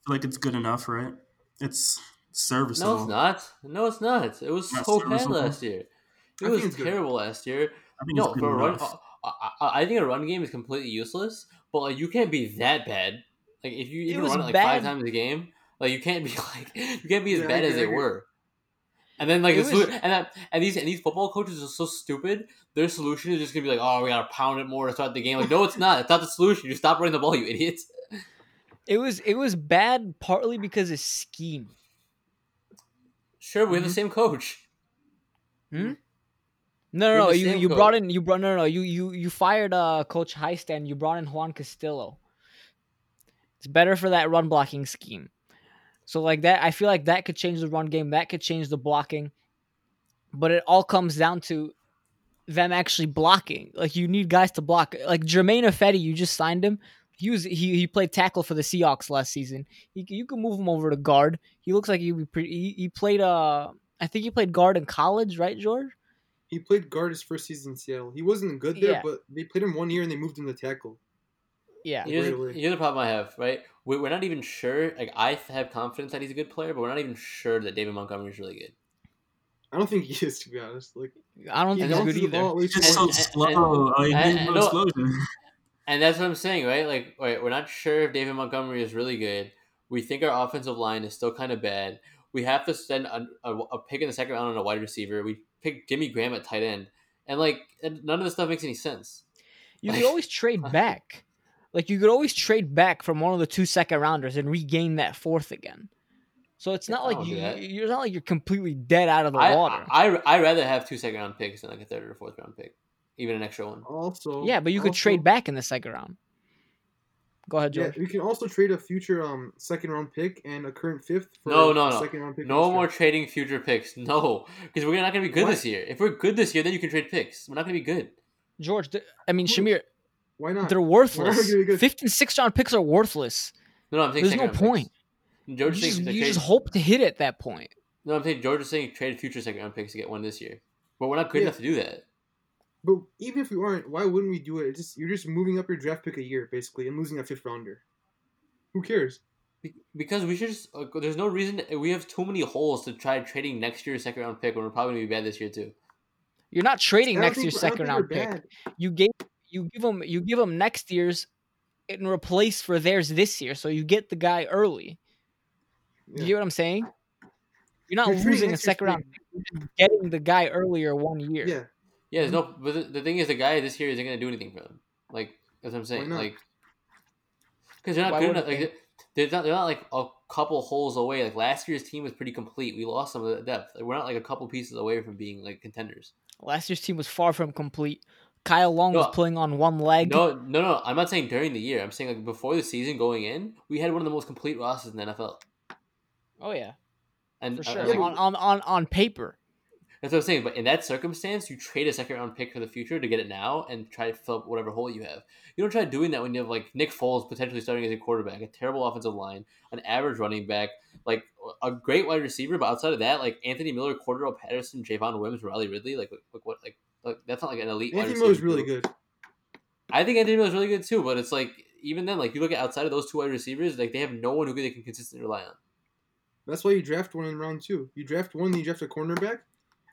like it's good enough, right? It's serviceable. No, it's not. No, it's not. It was Not so bad last year. It I was think it's good. terrible last year. I think No, for a run. I, I, I think a run game is completely useless. But like, you can't be that bad. Like, if you even was run it like bad. five times a game, like you can't be like you can't be as Yeah, bad as they were. And then like the solu- and that and these and these football coaches are so stupid. Their solution is just gonna be like, oh, we gotta pound it more to start the game. Like, no, it's not. It's not the solution. You stop running the ball, you idiots. It was it was bad partly because of scheme. Sure, we have Mhm. the same coach. No, no, no. You you coach. brought in you brought no no you you you fired uh Coach Hiestand. You brought in Juan Castillo. It's better for that run blocking scheme. So like that, I feel like that could change the run game. That could change the blocking. But it all comes down to them actually blocking. Like you need guys to block. Like Germain Ifedi, you just signed him. He was he, he played tackle for the Seahawks last season. He, you can move him over to guard. He looks like he'd be pretty. He, he played uh I think he played guard in college, right, George? He played guard his first season in Seattle. He wasn't good there, Yeah. but they played him one year and they moved him to tackle. Yeah. Right Here's, away. here's the problem I have, right? We- We're not even sure. Like, I have confidence that he's a good player, but we're not even sure that David Montgomery is really good. I don't think he is, to be honest. Like I don't think he's bounces good either. ball way just much. so and- slow. like, and- oh, he's and no no- explosion. And that's what I'm saying, right? Like, wait, we're not sure if David Montgomery is really good. We think our offensive line is still kind of bad. We have to send a, a, a pick in the second round on a wide receiver. We pick Jimmy Graham at tight end, and like, and none of this stuff makes any sense. You could Like- always trade uh, back. Like you could always trade back from one of the two second rounders and regain that fourth again. So it's not like you, you're not like you're completely dead out of the I, water. I I rather have two second round picks than like a third or fourth round pick, even an extra one. Also, yeah, but you could trade back in the second round. Go ahead, Yeah, George. we can also trade a future um second round pick and a current fifth. For No, a no, no. Second round pick No more year. trading future picks. No, because we're not going to be good Why? this year. If we're good this year, then you can trade picks. We're not going to be good. George, th- I mean Who- Shamir, Why not? they're worthless. gonna? Fifth and sixth round picks are worthless. No, no, I'm saying There's no point. Picks. George is just, saying you just hope to hit at that point. No, I'm saying George is saying trade future second round picks to get one this year, but we're not good Yeah. enough to do that. But even if we aren't, why wouldn't we do it? It's just you're just moving up your draft pick a year basically and losing a fifth rounder. Who cares? Because we should just, uh, there's no reason, we have too many holes to try trading next year's second round pick when we're probably going to be bad this year too. You're not trading next year's we're- I don't second round pick. bad. You gave you give them you give them next year's in replace for theirs this year, so you get the guy early. Yeah. You get what I'm saying? You're not You're losing a second round. pick. pick, You're getting the guy earlier one year. Yeah. Yeah, no. But the, the thing is, the guy this year isn't gonna do anything for them. Like that's what I'm saying. Like, because they're not Why good wouldn't enough. Like, they're not. They're not like a couple holes away. Like last year's team was pretty complete. We lost some of the depth. Like, we're not like a couple pieces away from being like contenders. Last year's team was far from complete. Kyle Long was No. playing on one leg. No, no, no. I'm not saying during the year. I'm saying like before the season going in, we had one of the most complete rosters in the NFL. Oh yeah, And for uh, sure. like, on, on on on paper. That's what I'm saying. But in that circumstance, you trade a second round pick for the future to get it now and try to fill up whatever hole you have. You don't try doing that when you have like Nick Foles potentially starting as a quarterback, a terrible offensive line, an average running back, like a great wide receiver. But outside of that, like Anthony Miller, Cordarrelle Patterson, Javon Wims, Riley Ridley, like like what like, like that's not like an elite. Anthony receiver Miller's really group. good. I think Anthony Miller's really good too, but it's like even then, like you look at outside of those two wide receivers, like they have no one who they can consistently rely on. That's why you draft one in round two. You draft one, then you draft a cornerback,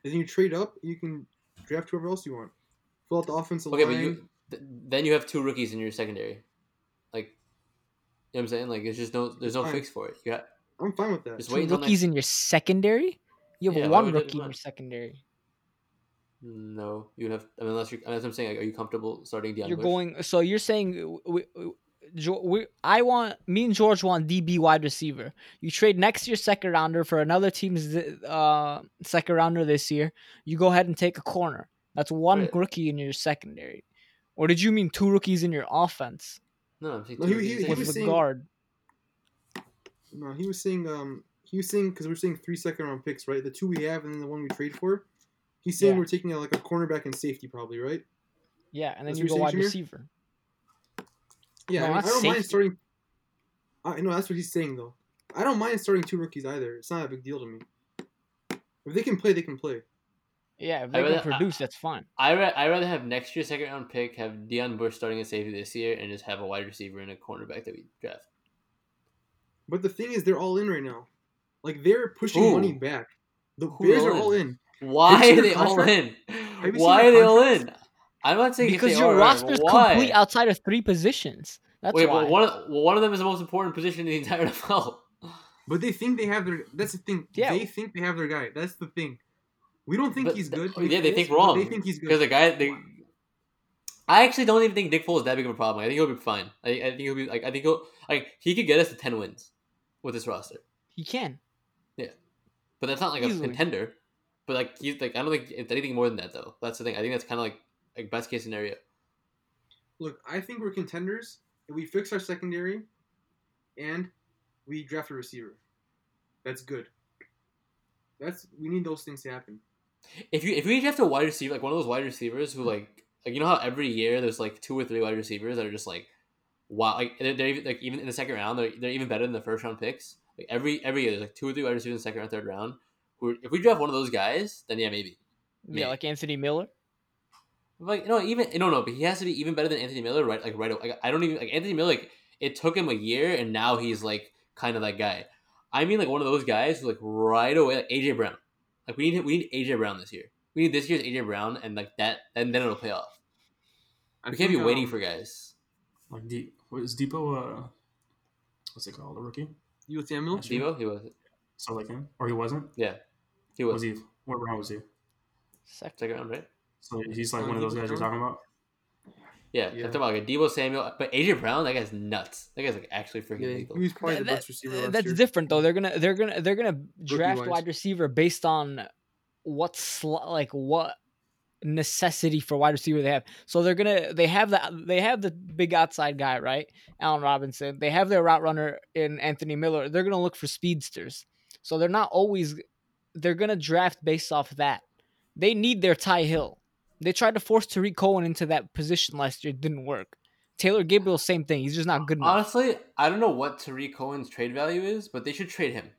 and then you trade up. You can draft whoever else you want. Fill out the offensive Okay, line. but you th- then you have two rookies in your secondary. Like, you know what I'm saying? Like, it's just no, there's no Fine. fix for it. You got I'm fine with that. just Two wait rookies next. in your secondary. You have Yeah, one rookie in your secondary. No, you have. I mean, unless you, unless I'm saying, like, are you comfortable starting Deon You're Bush? going. So you're saying we, we, we, I want me and George want DB wide receiver. You trade next year's second rounder for another team's uh, second rounder this year. You go ahead and take a corner. That's one Right. rookie in your secondary. Or did you mean two rookies in your offense No, I'm saying No, two he- rookies he- in he was the saying- guard? No, he was saying um he was saying because we're saying three second round picks, right? The two we have and then the one we trade for. He's saying Yeah. we're taking a, like a cornerback and safety, probably, right? Yeah, and then That's you go wide saying, receiver. Yeah, No, I, mean, I don't mind starting. I know that's what he's saying though. I don't mind starting two rookies either. It's not a big deal to me. If they can play, they can play. Yeah, if I they can rather- I- produce, that's fine. I ra- I rather have next year's second round pick, have Deon Bush starting at safety this year, and just have a wide receiver and a cornerback that we draft. But the thing is, they're all in right now. Like they're pushing Who? money back. The Who Bears all are in? all in. Why are their they all in? Why are they all in? I'm not saying if Because they your are, roster's why? complete outside of three positions. That's Wait, why. but one of, well, one of them is the most important position in the entire NFL. But they think they have their. That's the thing. Yeah. They think they have their guy. That's the thing. We don't think But he's th- good. yeah, they think wrong. They think he's good Because the guy, they, I actually don't even think Nick Foles is that big of a problem. I think he'll be fine. I, I think he'll be like I think he'll like he could get us to ten wins with this roster, he can. Yeah, but that's not like Easily. a contender. But like he's like I don't think it's anything more than that though. That's the thing. I think that's kind of like like best case scenario. Look, I think we're contenders if we fix our secondary, and we draft a receiver. That's good. That's we need those things to happen. If you if we draft a wide receiver like one of those wide receivers who like like you know how every year there's like two or three wide receivers that are just like wow like they're, they're even, like even in the second round they're, they're even better than the first round picks like every every year there's like two or three wide receivers in the second or third round who if we draft one of those guys then yeah maybe Yeah, like Anthony Miller. like no even no no but he has to be even better than Anthony Miller right like right away. like I don't even like Anthony Miller like it took him a year and now he's like kind of that guy I mean like one of those guys who like right away like AJ Brown like we need we need AJ Brown this year we need this year's AJ Brown and like that and then it'll pay off I we can't be think, waiting um, for guys Like, De- what is Depot? Uh, what's it called? A rookie? You with the Actually- Devo he was So like him, or he wasn't? yeah he was Was he? What round was he? Second. second round right So he's like Uh, one of those guys you're talking about. yeah, Yeah. I'm talking about like a Deebo Samuel but AJ Brown that guy's nuts that guy's like actually freaking Yeah, lethal he was probably the That- best receiver last that's year. different though. They're gonna they're gonna they're gonna draft wise. wide receiver based on what sl- like what necessity for wide receiver they have. So they're gonna they have the they have the big outside guy right, Allen Robinson. They have their route runner in Anthony Miller. They're gonna look for speedsters. So they're not always they're gonna draft based off that. They need their Ty Hill. They tried to force Tarik Cohen into that position last year. It didn't work. Taylor Gabriel, same thing. He's just not good enough. honestly I don't know what Tarik Cohen's trade value is but they should trade him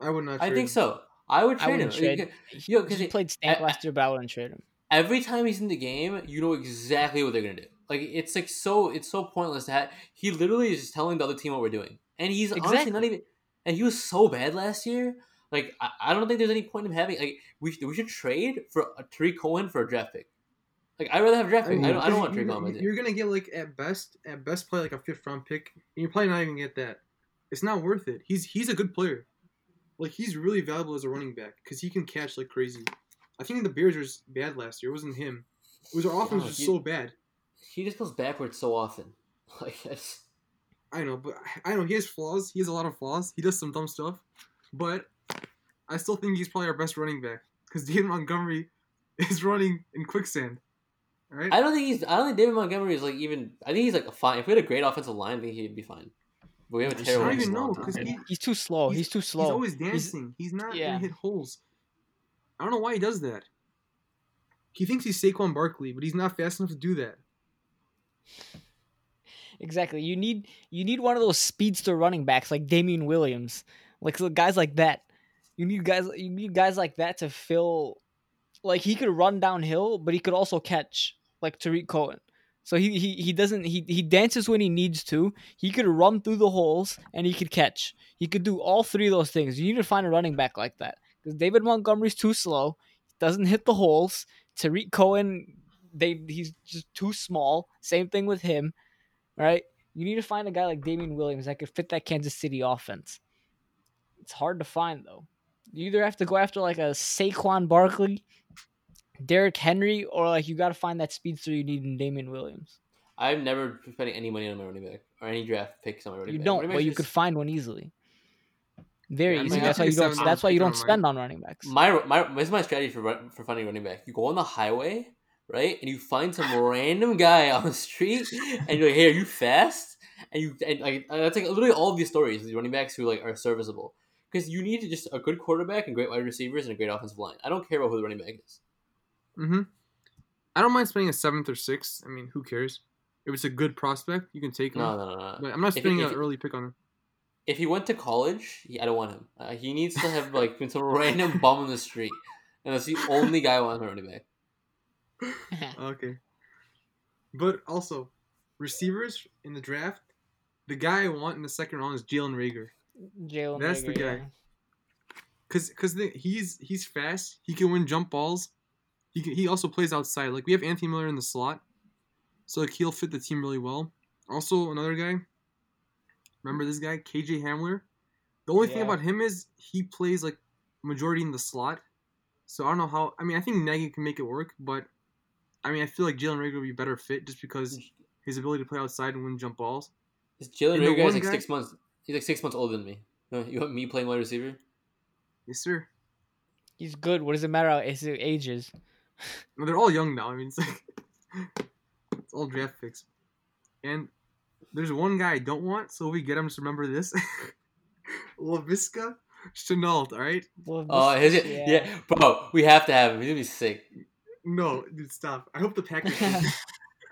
I would not. I think him. so I would I trade him wouldn't trade. Yo, Because because he it- played stank I- last year, but I wouldn't trade him. every time he's in the game, you know exactly what they're gonna do. Like it's like so it's so pointless to have. He literally is just telling the other team what we're doing, and he's honestly not even. And he was so bad last year. Like I, I don't think there's any point in having like we we should trade for a Tarik Cohen for a draft pick. Like I'd rather have draft I pick. mean, I don't, I don't want on my you're, team. you're gonna get like at best, at best, play like a fifth round pick, and you're probably not even gonna get that. It's not worth it. He's he's a good player. Like he's really valuable as a running back because he can catch like crazy. I think the Bears was bad last year. It wasn't him. It was our offense was he- so bad. He just goes backwards so often. Like that's, I know, but I know he has flaws. He has a lot of flaws. He does some dumb stuff, but I still think he's probably our best running back because David Montgomery is running in quicksand. All right. I don't think he's. I don't think David Montgomery is like even. I think he's like a fine. If we had a great offensive line, I think he'd be fine. But we have a terrible. I don't He's even know because he, He's too slow. He's, too slow. He's always dancing. He's, not yeah. gonna hit holes. I don't know why he does that. He thinks he's Saquon Barkley, but he's not fast enough to do that. Exactly. You need you need one of those speedster running backs like Damien Williams, like guys like that. You need guys. You need guys like that to fill. Like he could run downhill, but he could also catch, like Tarik Cohen. So he, he he doesn't he he dances when he needs to. He could run through the holes and he could catch. He could do all three of those things. You need to find a running back like that because David Montgomery's too slow. Doesn't hit the holes. Tarik Cohen, they he's just too small. Same thing with him right? You need to find a guy like Damien Williams that could fit that Kansas City offense. It's hard to find though. You either have to go after like a Saquon Barkley, Derrick Henry, or like you got to find that speedster you need in Damien Williams. I've never spent any money on my running back or any draft picks on my running You back. don't, but backs you just- could find one easily. Very Yeah, easy. That's why you don't. That's why you don't spend on running backs. My my this is my strategy for run- for finding running back. You go on the highway, right, and you find some random guy on the street, and you're like, "Hey, are you fast?" And you and like that's like literally all of these stories. These running backs who like are serviceable because you need just a good quarterback and great wide receivers and a great offensive line. I don't care about who the running back is. Mm-hmm. I don't mind spending a seventh or sixth. I mean, who cares? If it's a good prospect, you can take him. No, no, no, no. But I'm not spending if an early pick on him. If he went to college, he, I don't want him. Uh, he needs to have like been some random bum on the street, and that's the only guy I want as my running back. Okay. But also, receivers in the draft, the guy I want in the second round is Jalen Reagor. Jalen. That's the guy. yeah. Cause, cause the, he's he's fast. He can win jump balls. He can, he also plays outside. Like we have Anthony Miller in the slot, so like he'll fit the team really well. Also another guy. Remember this guy, KJ Hamler. The only thing about him is he plays like majority in the slot. So I don't know how. I mean, I think Nagy can make it work, but I mean, I feel like Jalen Reagor would be a better fit just because his ability to play outside and win jump balls. This Jalen Reagor is one like guy- six months. He's like six months older than me. You want me playing wide receiver? Yes, sir. He's good. What does it matter how his age is? Well, they're all young now. I mean, it's like it's all draft picks. And there's one guy I don't want, so if we get him, just remember this: Laviska Shenault. All right? Oh, this- his, yeah. bro, we have to have him. He's gonna be sick. No, dude, stop. I hope the Packers. take,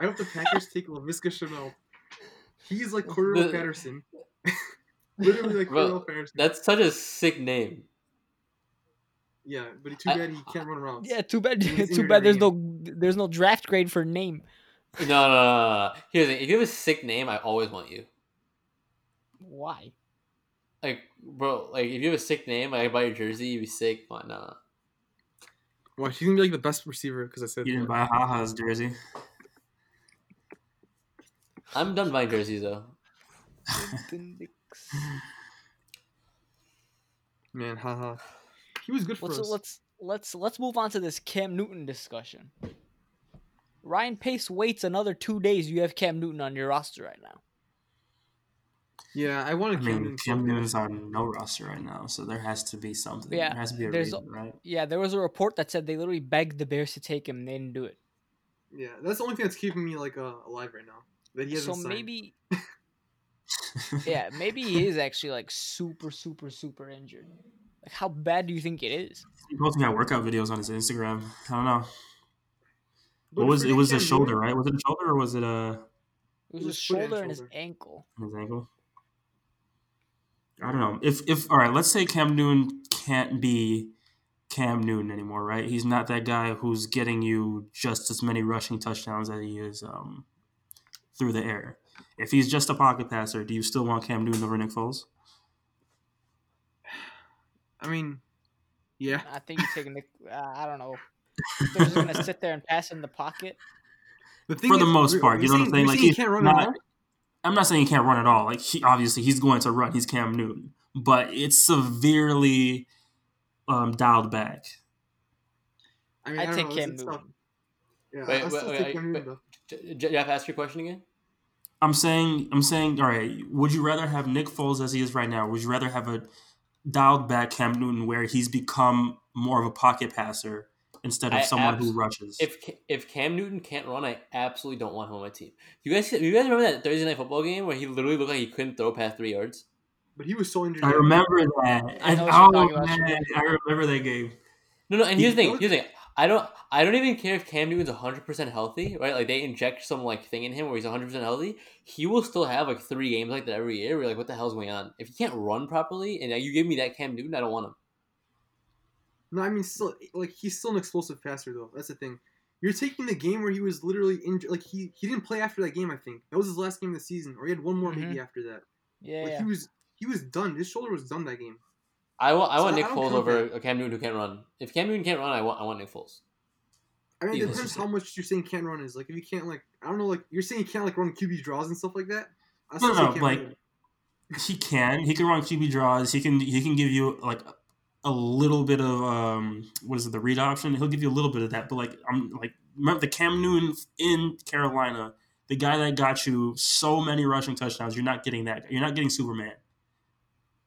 I hope the Packers take Laviska Shenault. He's like Cordero The- Patterson. Literally like Bro, Cordarrelle Patterson. That's such a sick name. yeah, but too I- bad he can't run around. Yeah, too bad. Too bad. There's no. There's no draft grade for name. No, no, no, no, no. Here's the thing. If you have a sick name, I always want you. Why? Like, bro, like if you have a sick name, like I buy your jersey, you'd be sick. Why not? Watch, he's gonna be like the best receiver because I said. You didn't that. buy Haha's jersey. I'm done buying jerseys though. Man, haha. He was good for let's us. let's let's let's move on to this Cam Newton discussion. Ryan Pace waits another two days. You have Cam Newton on your roster right now. Yeah, I I wanted Cam mean, Newton. Cam bad. Newton's on no roster right now, so there has to be something. Yeah, there has to be a there's reason, right? Yeah, there was a report that said they literally begged the Bears to take him. and They didn't do it. Yeah, that's the only thing that's keeping me like uh, alive right now. That he hasn't signed. maybe, yeah, maybe he is actually like super, super, super injured. Like, how bad do you think it is? He's posting out workout videos on his Instagram. I don't know. But What was it? Was a shoulder, right? Was it a shoulder or was it a It was It his was foot and shoulder and his shoulder. ankle. his ankle? I don't know. If if all right, let's say Cam Newton can't be Cam Newton anymore, right? He's not that guy who's getting you just as many rushing touchdowns as he is um, through the air. If he's just a pocket passer, do you still want Cam Newton over Nick Foles? I mean, yeah. I think you're taking the. Uh, I don't know. They're just gonna sit there and pass in the pocket. The thing For the is, most part, you you're know what I'm saying- saying? Like he can't run not- at all. I'm not saying he can't run at all. Like he obviously he's going to run. He's Cam Newton, but it's severely um, dialed back. I mean, I'd I take know, Cam it's- it's Newton. Yeah, Wait, I wait, still wait, take I- Cam Newton wait. though. J- J- Jeff, ask your question again. I'm saying I'm saying all right. Would you rather have Nick Foles as he is right now? Would you rather have a dialed back Cam Newton where he's become more of a pocket passer instead of I someone abs- who rushes? If if Cam Newton can't run, I absolutely don't want him on my team. You guys, you guys remember that Thursday night football game where he literally looked like he couldn't throw past three yards? But he was so injured. I remember that. I know what oh you're talking about. man, I remember that game. No, no. And here's the He- thing. Here's the thing. I don't. I don't even care if Cam Newton's 100 percent healthy, right? Like they inject some like thing in him where he's 100 percent healthy. He will still have like three games like that every year. We're like, what the hell's going on? If he can't run properly, and you give me that Cam Newton, I don't want him. No, I mean, still, like he's still an explosive passer though. That's the thing. You're taking the game where he was literally injured. Like he he didn't play after that game. I think that was his last game of the season, or he had one more Mhm. maybe after that. Yeah, Like yeah. he was he was done. His shoulder was done that game. I want. I So want I Nick don't Foles over that. a Cam Newton who can't run. If Cam Newton can't run, I want. I want Nick Foles. I mean, it Jesus. depends how much you're saying can't run is. Like if you can't like I don't know like you're saying you can't like run QB draws and stuff like that. I No, still say no, Cam like- Newton. He can. He can run QB draws. He can. He can give you like a little bit of um what is it the read option. He'll give you a little bit of that. But like I'm like remember the Cam Newton in Carolina, the guy that got you so many rushing touchdowns. You're not getting that. You're not getting Superman.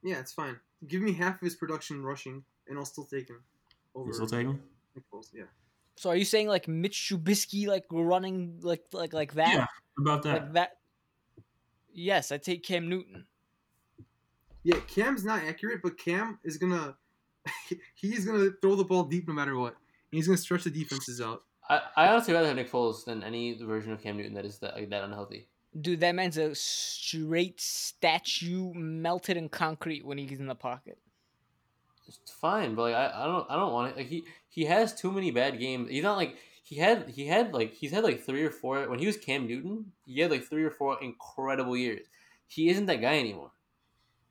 yeah, it's fine. Give me half of his production rushing, and I'll still take him over You still take him. Nick Foles. Yeah. So are you saying like Mitch Trubisky like running like like like that? Yeah, about that. Like that? Yes, I take Cam Newton. Yeah, Cam's not accurate, but Cam is gonna he's gonna throw the ball deep no matter what. And he's gonna stretch the defenses out. I, I honestly rather have Nick Foles than any version of Cam Newton that is that like, that unhealthy. Dude, that man's a straight statue melted in concrete when he's in the pocket. It's fine, but like I, I don't I don't want it. Like he he has too many bad games. He's not like he had he had like he's had like three or four when he was Cam Newton. He had like three or four incredible years. He isn't that guy anymore.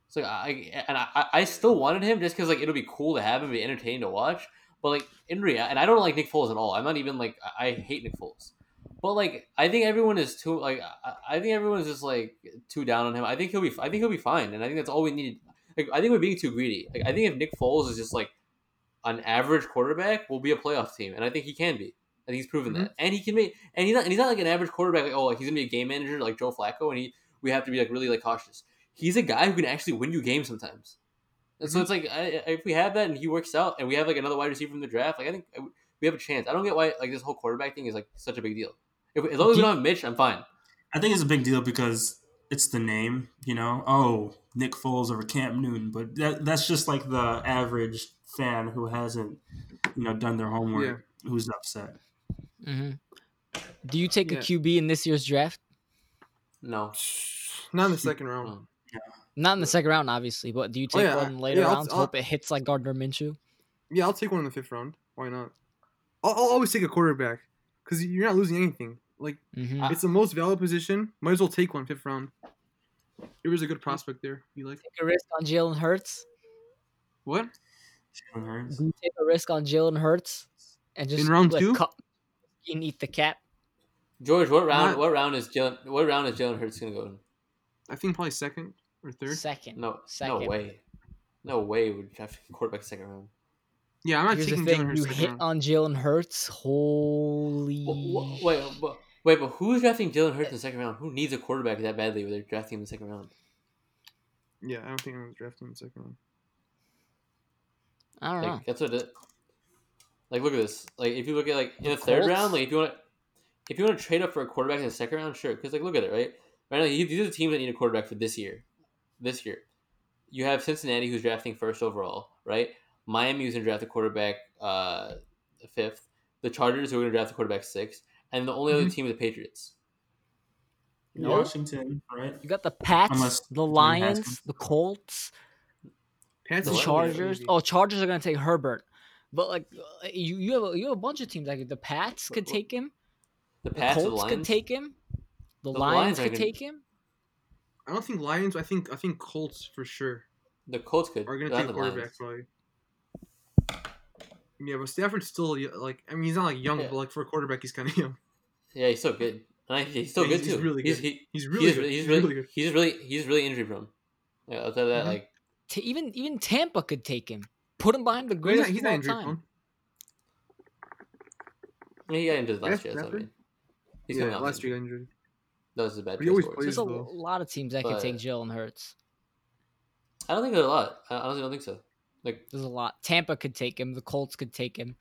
So I and I, I still wanted him just because like it'll be cool to have him be entertaining to watch. But like in reality, and I don't like Nick Foles at all. I'm not even like I I hate Nick Foles. But like I think everyone is too like I, I think everyone is just like too down on him. I think he'll be I think he'll be fine, and I think that's all we needed. Like I think we're being too greedy. Like I think if Nick Foles is just like an average quarterback, we'll be a playoff team, and I think he can be. I think he's proven mm-hmm. that, and he can make. And he's not. And he's not like an average quarterback. Like oh, like he's gonna be a game manager like Joe Flacco, and he we have to be like really like cautious. He's a guy who can actually win you games sometimes. And so mm-hmm. it's like I, if we have that and he works out, and we have like another wide receiver from the draft, like I think we have a chance. I don't get why like this whole quarterback thing is like such a big deal. If, as long as we don't have Mitch, I'm fine. I think it's a big deal because it's the name, you know. Oh, Nick Foles over Cam Newton, but that, that's just like the average fan who hasn't, you know, done their homework, who's upset. Mm-hmm. Do you take Yeah. a QB in this year's draft? No, Not in the second round. Not in the second round, obviously, but do you Oh, take yeah, one later yeah, I'll- rounds? I'll- hope it hits like Gardner Minshew. Yeah, I'll take one in the fifth round. Why not? I'll, I'll always take a quarterback because you're not losing anything. Like Mm-hmm. it's the most valuable position. Might as well take one fifth round. It was a good prospect there. You like Take a risk on Jalen Hurts. what? Jalen Hurts. Do you take a risk on Jalen Hurts and just in round like, two? cut and eat the cat? George, what round? Not- What round is Jalen? What round is Jalen Hurts gonna go in? I think probably second or third. Second. No, Second. no way, no way would draft a quarterback second round. Yeah, I'm not Here's the taking thing: Jalen Hurts you hit round. on Jalen Hurts. Holy. Wh- wh- Wait, but, wait, but who's drafting Jalen Hurts in the second round? Who needs a quarterback that badly where they're drafting him in the second round? Yeah, I don't think I'm gonna draft him in the second round. I don't know. That's what it. Like look at this. Like if you look at like in the third round, like if you want, if you want to trade up for a quarterback in the second round, sure. Because like look at it, right? Right now, these are the teams that need a quarterback for this year. This year, you have Cincinnati who's drafting first overall, right? Miami who's gonna draft a quarterback uh, fifth. The Chargers who are gonna draft a quarterback sixth, and the only other Mhm. team is the Patriots. No. Washington, right? You got the Pats, Unless the Lions, the Colts, Pats the is? Chargers. Oh, Chargers are gonna take Herbert, but like you, you have a, you have a bunch of teams like the Pats could take him, The the Pats, the Colts could Lions. take him, the, The Lions Lions could gonna- take him. I don't think Lions. I think I think Colts for sure The Colts could. are gonna take the quarterback Lions. probably. Yeah, but Stafford's still like I mean he's not like young, Yeah. but like for a quarterback he's kind of young. Yeah, he's so good. And I, he's so Yeah, good he's- he's too. really He's, good. he, He's he's really good. He's He's really, really good. he's really, he's really injury prone. Yeah, outside of that, Mhm. like T- even even Tampa could take him. Put him behind the He's not, greatest he's not all injury time. prone. I mean, he got injured last Last- year. So I mean, he's yeah, coming last year injured. That was a bad But he choice always for us. plays. There's a lot of teams that could take But- Jalen Hurts. I don't think there's a lot. I honestly don't think so. Like There's a lot. Tampa could take him. The Colts could take him.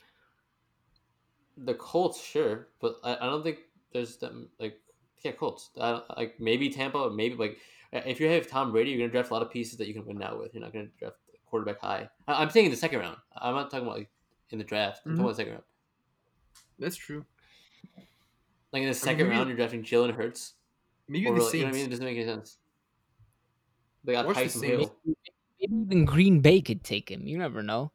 the Colts, sure, but I, I don't think there's them. Like yeah, Colts. I like maybe Tampa, maybe like uh, if you have Tom Brady, you're gonna draft a lot of pieces that you can win now with. You're not gonna draft a quarterback high. I, I'm saying in the second round. I'm not talking about like in the draft. I'm talking mm-hmm. about the second round. That's true. Like in the second round, you're drafting Jalen Hurts. Maybe Or, the like, you know what I mean? It doesn't make any sense. They got Watch the Taysom Saints. Hill. Maybe even Green Bay could take him. You never know.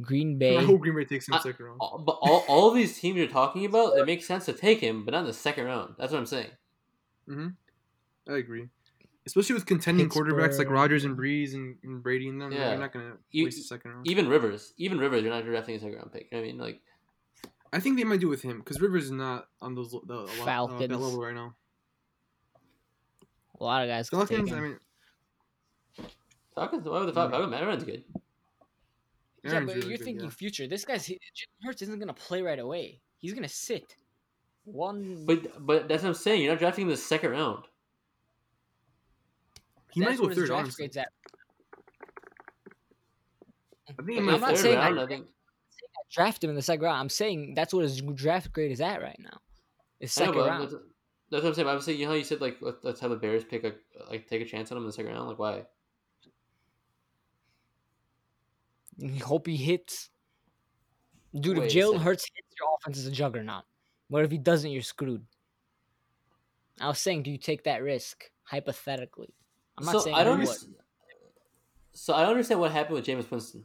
Green Bay. I hope Green Bay takes him I- second round. All, but all, all of these teams you're talking about, it makes sense to take him, but not in the second round. That's what I'm saying. hmm I agree. Especially with contending quarterbacks like Pittsburgh. Rodgers and Brees and, and Brady and them, Yeah. you're not gonna You- waste a second round. Even Rivers, even Rivers, you're not drafting a second round pick. You know I mean? Like, I think they might do with him because Rivers is not on those the, the, Uh, that level right now. A lot of guys could take Falcons, him. I mean, Falcons, why would the Falcons? Falcons, Aaron's good. yeah, Aaron's but really you're good, thinking yeah. future. This guy's Jalen Hurts isn't gonna play right away. He's gonna sit. One. But but that's what I'm saying. You're not drafting in the second round. he might go third. draft Honestly, grade's at. I think he Like, I'm not saying round, I- I think. Draft him in the second round. I'm saying that's what his draft grade is at right now. It's I know, second round. That's, that's what I'm saying. But I'm saying, you know how you said like let, let's have the Bears pick a like take a chance on him in the second round. Like why? You hope he hits. Dude, Wait if Jalen. Hurts hits, your offense is a juggernaut. What if he doesn't? You're screwed. I was saying, do you take that risk hypothetically? I'm not so saying I don't. you would. So I don't understand what happened with Jameis Winston.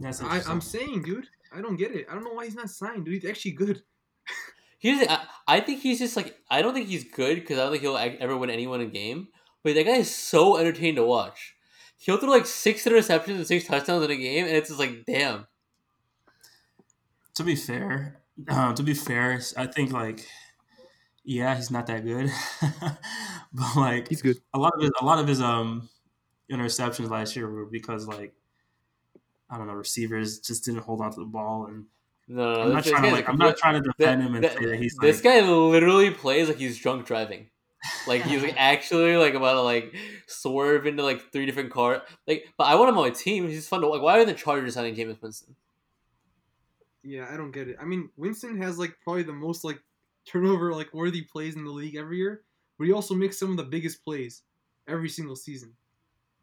That's I, I'm saying, dude, I don't get it. I don't know why he's not signed, dude. He's actually good. Here's the, I, I think he's just like I don't think he's good because I don't think he'll ever win anyone in game. But that guy is so entertaining to watch. He'll throw like six interceptions and six touchdowns in a game, and it's just like damn. to be fair, uh, to be fair, I think like, yeah, he's not that good, but like He's good. a lot of his, a lot of his um interceptions last year were because like I don't know receivers just didn't hold on to the ball, and No, no, I'm not trying to like I'm not trying to defend him and that- say that he's this like, guy literally plays like he's drunk driving. Like he's like actually like about to like swerve into like three different car. Like, but I want him on my team. He's fun to like. Why are the Chargers signing Jameis Winston? Yeah, I don't get it. I mean, Winston has like probably the most like turnover like worthy plays in the league every year, but he also makes some of the biggest plays every single season.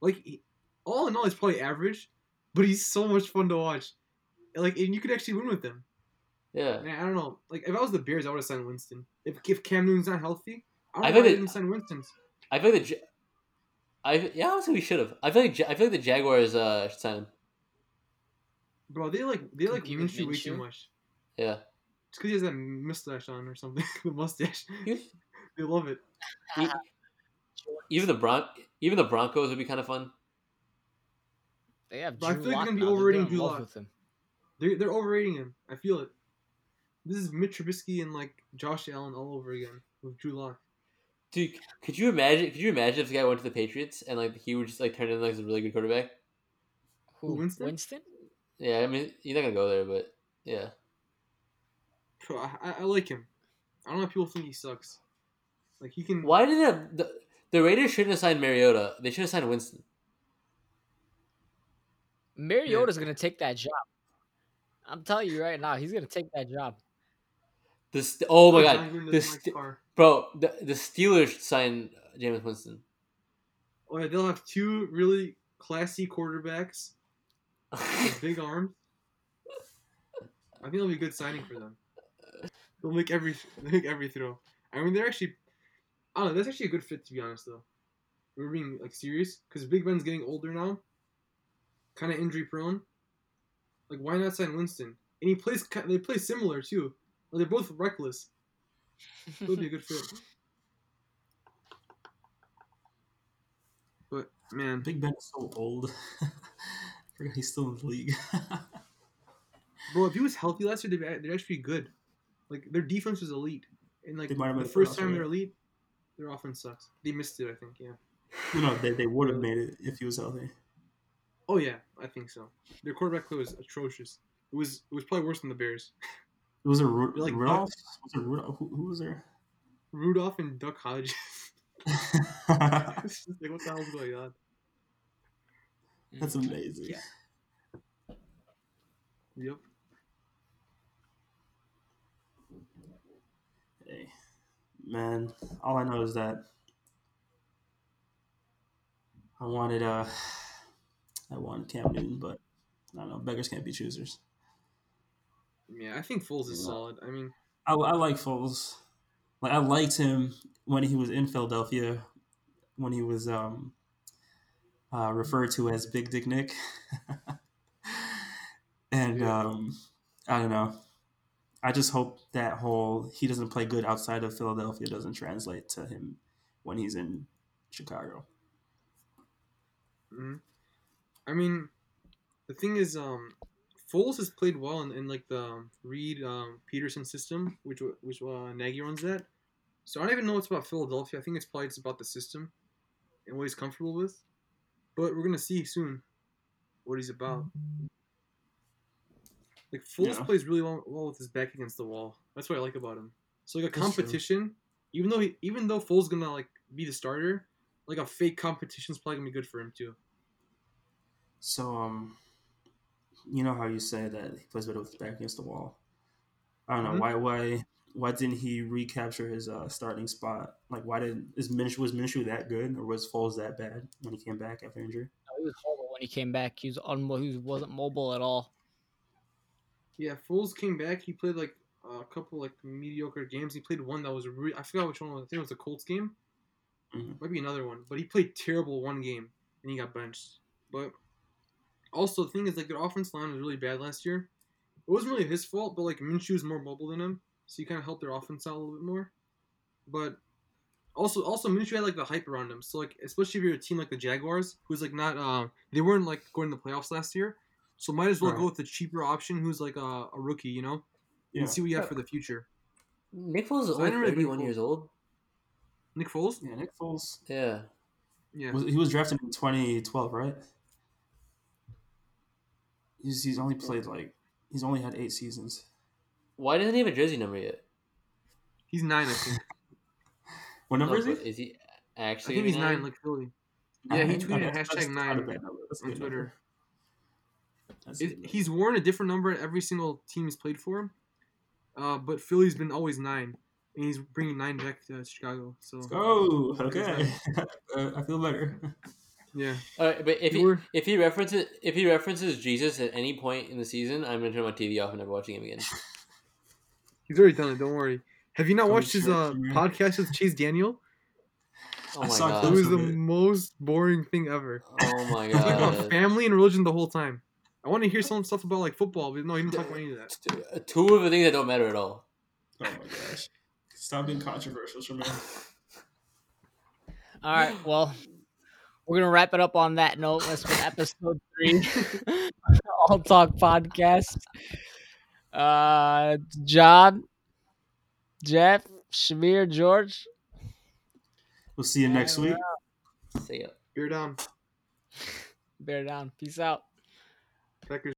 Like he, all in all, he's probably average, but he's so much fun to watch. Like, and you could actually win with him. Yeah, Man, I don't know. Like, if I was the Bears, I would have signed Winston. If if Cam Newton's not healthy, I I think why I it- didn't sign Winston. I think like the. I yeah, honestly, we should have. I feel like I feel like the Jaguars uh should sign him. Bro, they like they like Compete with Minshew way too much. Yeah, Just because he has that mustache on or something, the mustache. They love it. Even the Bron even the Broncos would be kind of fun. They have But I Drew feel like Lock they're gonna be overrating in Drew Lock. with him. They're they're overrating him. I feel it. This is Mitch Trubisky and like Josh Allen all over again with Drew Lock. Dude, could you imagine? Could you imagine if the guy went to the Patriots and like he would just like turn into like a really good quarterback? Who? Winston? Winston? Yeah, I mean you're not gonna go there, but yeah. Bro, I, I, I like him. I don't know if people think he sucks. Like he can. Why did it, the the Raiders shouldn't have signed Mariota? They should have signed Winston. Mariota's gonna take that job. I'm telling you right now, he's gonna take that job. This oh my John god, Gruden the doesn't like st- Carr. bro, the the Steelers should sign Jameis Winston. Oh yeah, they'll have two really classy quarterbacks with big arms. I think it'll be a good signing for them. They'll make every they'll make every throw. I mean, they're actually. I don't know. That's actually a good fit to be honest, though. We're being like serious because Big Ben's getting older now, kind of injury prone. Like, why not sign Winston? And he plays. They play similar too. Like, they're both reckless. It would be a good fit. But man, Big Ben is so old. Forgot he's still in the league. bro, if he was healthy last year, they'd, they'd actually be good. Like their defense was elite, and like They might have the first time they're elite, their offense sucks. They missed it, I think. Yeah. You know, they, they would have made it if he was healthy. Oh yeah, I think so. Their quarterback play was atrocious. It was it was probably worse than the Bears. Was it Ru- Like Rudolph? Was it Rudolph? Who, who was there? Rudolph and Duck Hodges. Like what the hell's going on? That's amazing. Yeah. Yep. Hey, man, all I know is that I wanted uh I wanted Cam Newton, but I don't know. Beggars can't be choosers. Yeah, I think Foles is Yeah. solid. I mean, I, I like Foles. Like I liked him when he was in Philadelphia, when he was um uh, referred to as Big Dick Nick, and Yeah. um I don't know. I just hope that whole he doesn't play good outside of Philadelphia doesn't translate to him when he's in Chicago. mhm. I mean, the thing is, um, Foles has played well in, in like the um, Reid um, Peterson system, which which uh, Nagy runs that. So I don't even know what's about Philadelphia. I think it's probably just about the system and what he's comfortable with. But we're gonna see soon what he's about. Like Foles Yeah. plays really well, well with his back against the wall. That's what I like about him. So like a That's true. competition, even though he, even though Foles gonna like be the starter, like a fake competition's probably gonna be good for him too. So um, you know how you say that he plays better with his back against the wall. I don't know Mhm. why why why didn't he recapture his uh, starting spot? Like why didn't is Minshew was Minshew that good or was Foles that bad when he came back after injury? He was horrible when he came back. He was unmo- he wasn't mobile at all. Yeah, Foles came back. He played like a couple like mediocre games. He played one that was re- I forgot which one. was. I think it was the Colts game. Mhm. Might be another one, but he played terrible one game and he got benched. But also the thing is like their offense line was really bad last year. It wasn't really his fault, but like Minshew was more mobile than him, so he kind of helped their offense out a little bit more. But also, also Minshew had like the hype around him. So like, especially if you're a team like the Jaguars, who's like not, uh, they weren't like going to the playoffs last year, so might as well Right. go with the cheaper option, who's like a, a rookie, you know, Yeah. and see what you have for the future. Nick Foles is So only didn't really 31 years old. Nick Foles, Yeah, Nick Foles. Yeah. yeah, he was drafted in 2012, right? He's, he's only played like he's only had eight seasons. Why doesn't he have a jersey number yet? he's nine, I think. What number No, is he? Is he actually? I actually? think he's gonna nine, like Philly. Yeah, he tweeted Okay, hashtag that's nine bad number. That's a on Twitter. number. That's a It, he's worn a different number at every single team he's played for. Uh, but Philly's been always nine, and he's bringing nine back to Chicago. So Oh, okay. uh, I feel better. yeah, All right, but if You he were- if he references if he references Jesus at any point in the season, I'm gonna turn my TV off and never watching him again. he's already done it. Don't worry. Have you not watched his uh, podcast with Chase Daniel? Oh I my saw It god! clips was the most boring thing ever. Oh my He talked about family and religion the whole time. I want to hear some stuff about like football, but no, he didn't talk about any of that. Two of the things that don't matter at all. Oh my gosh. Stop being controversial, Sherman. All right, well, we're gonna wrap it up on that note. That's been episode three, All Talk Podcast. Uh, John, Jeff, Shamir, George. We'll see you next week. See ya. Bear down, Bear down. Peace out. Packers.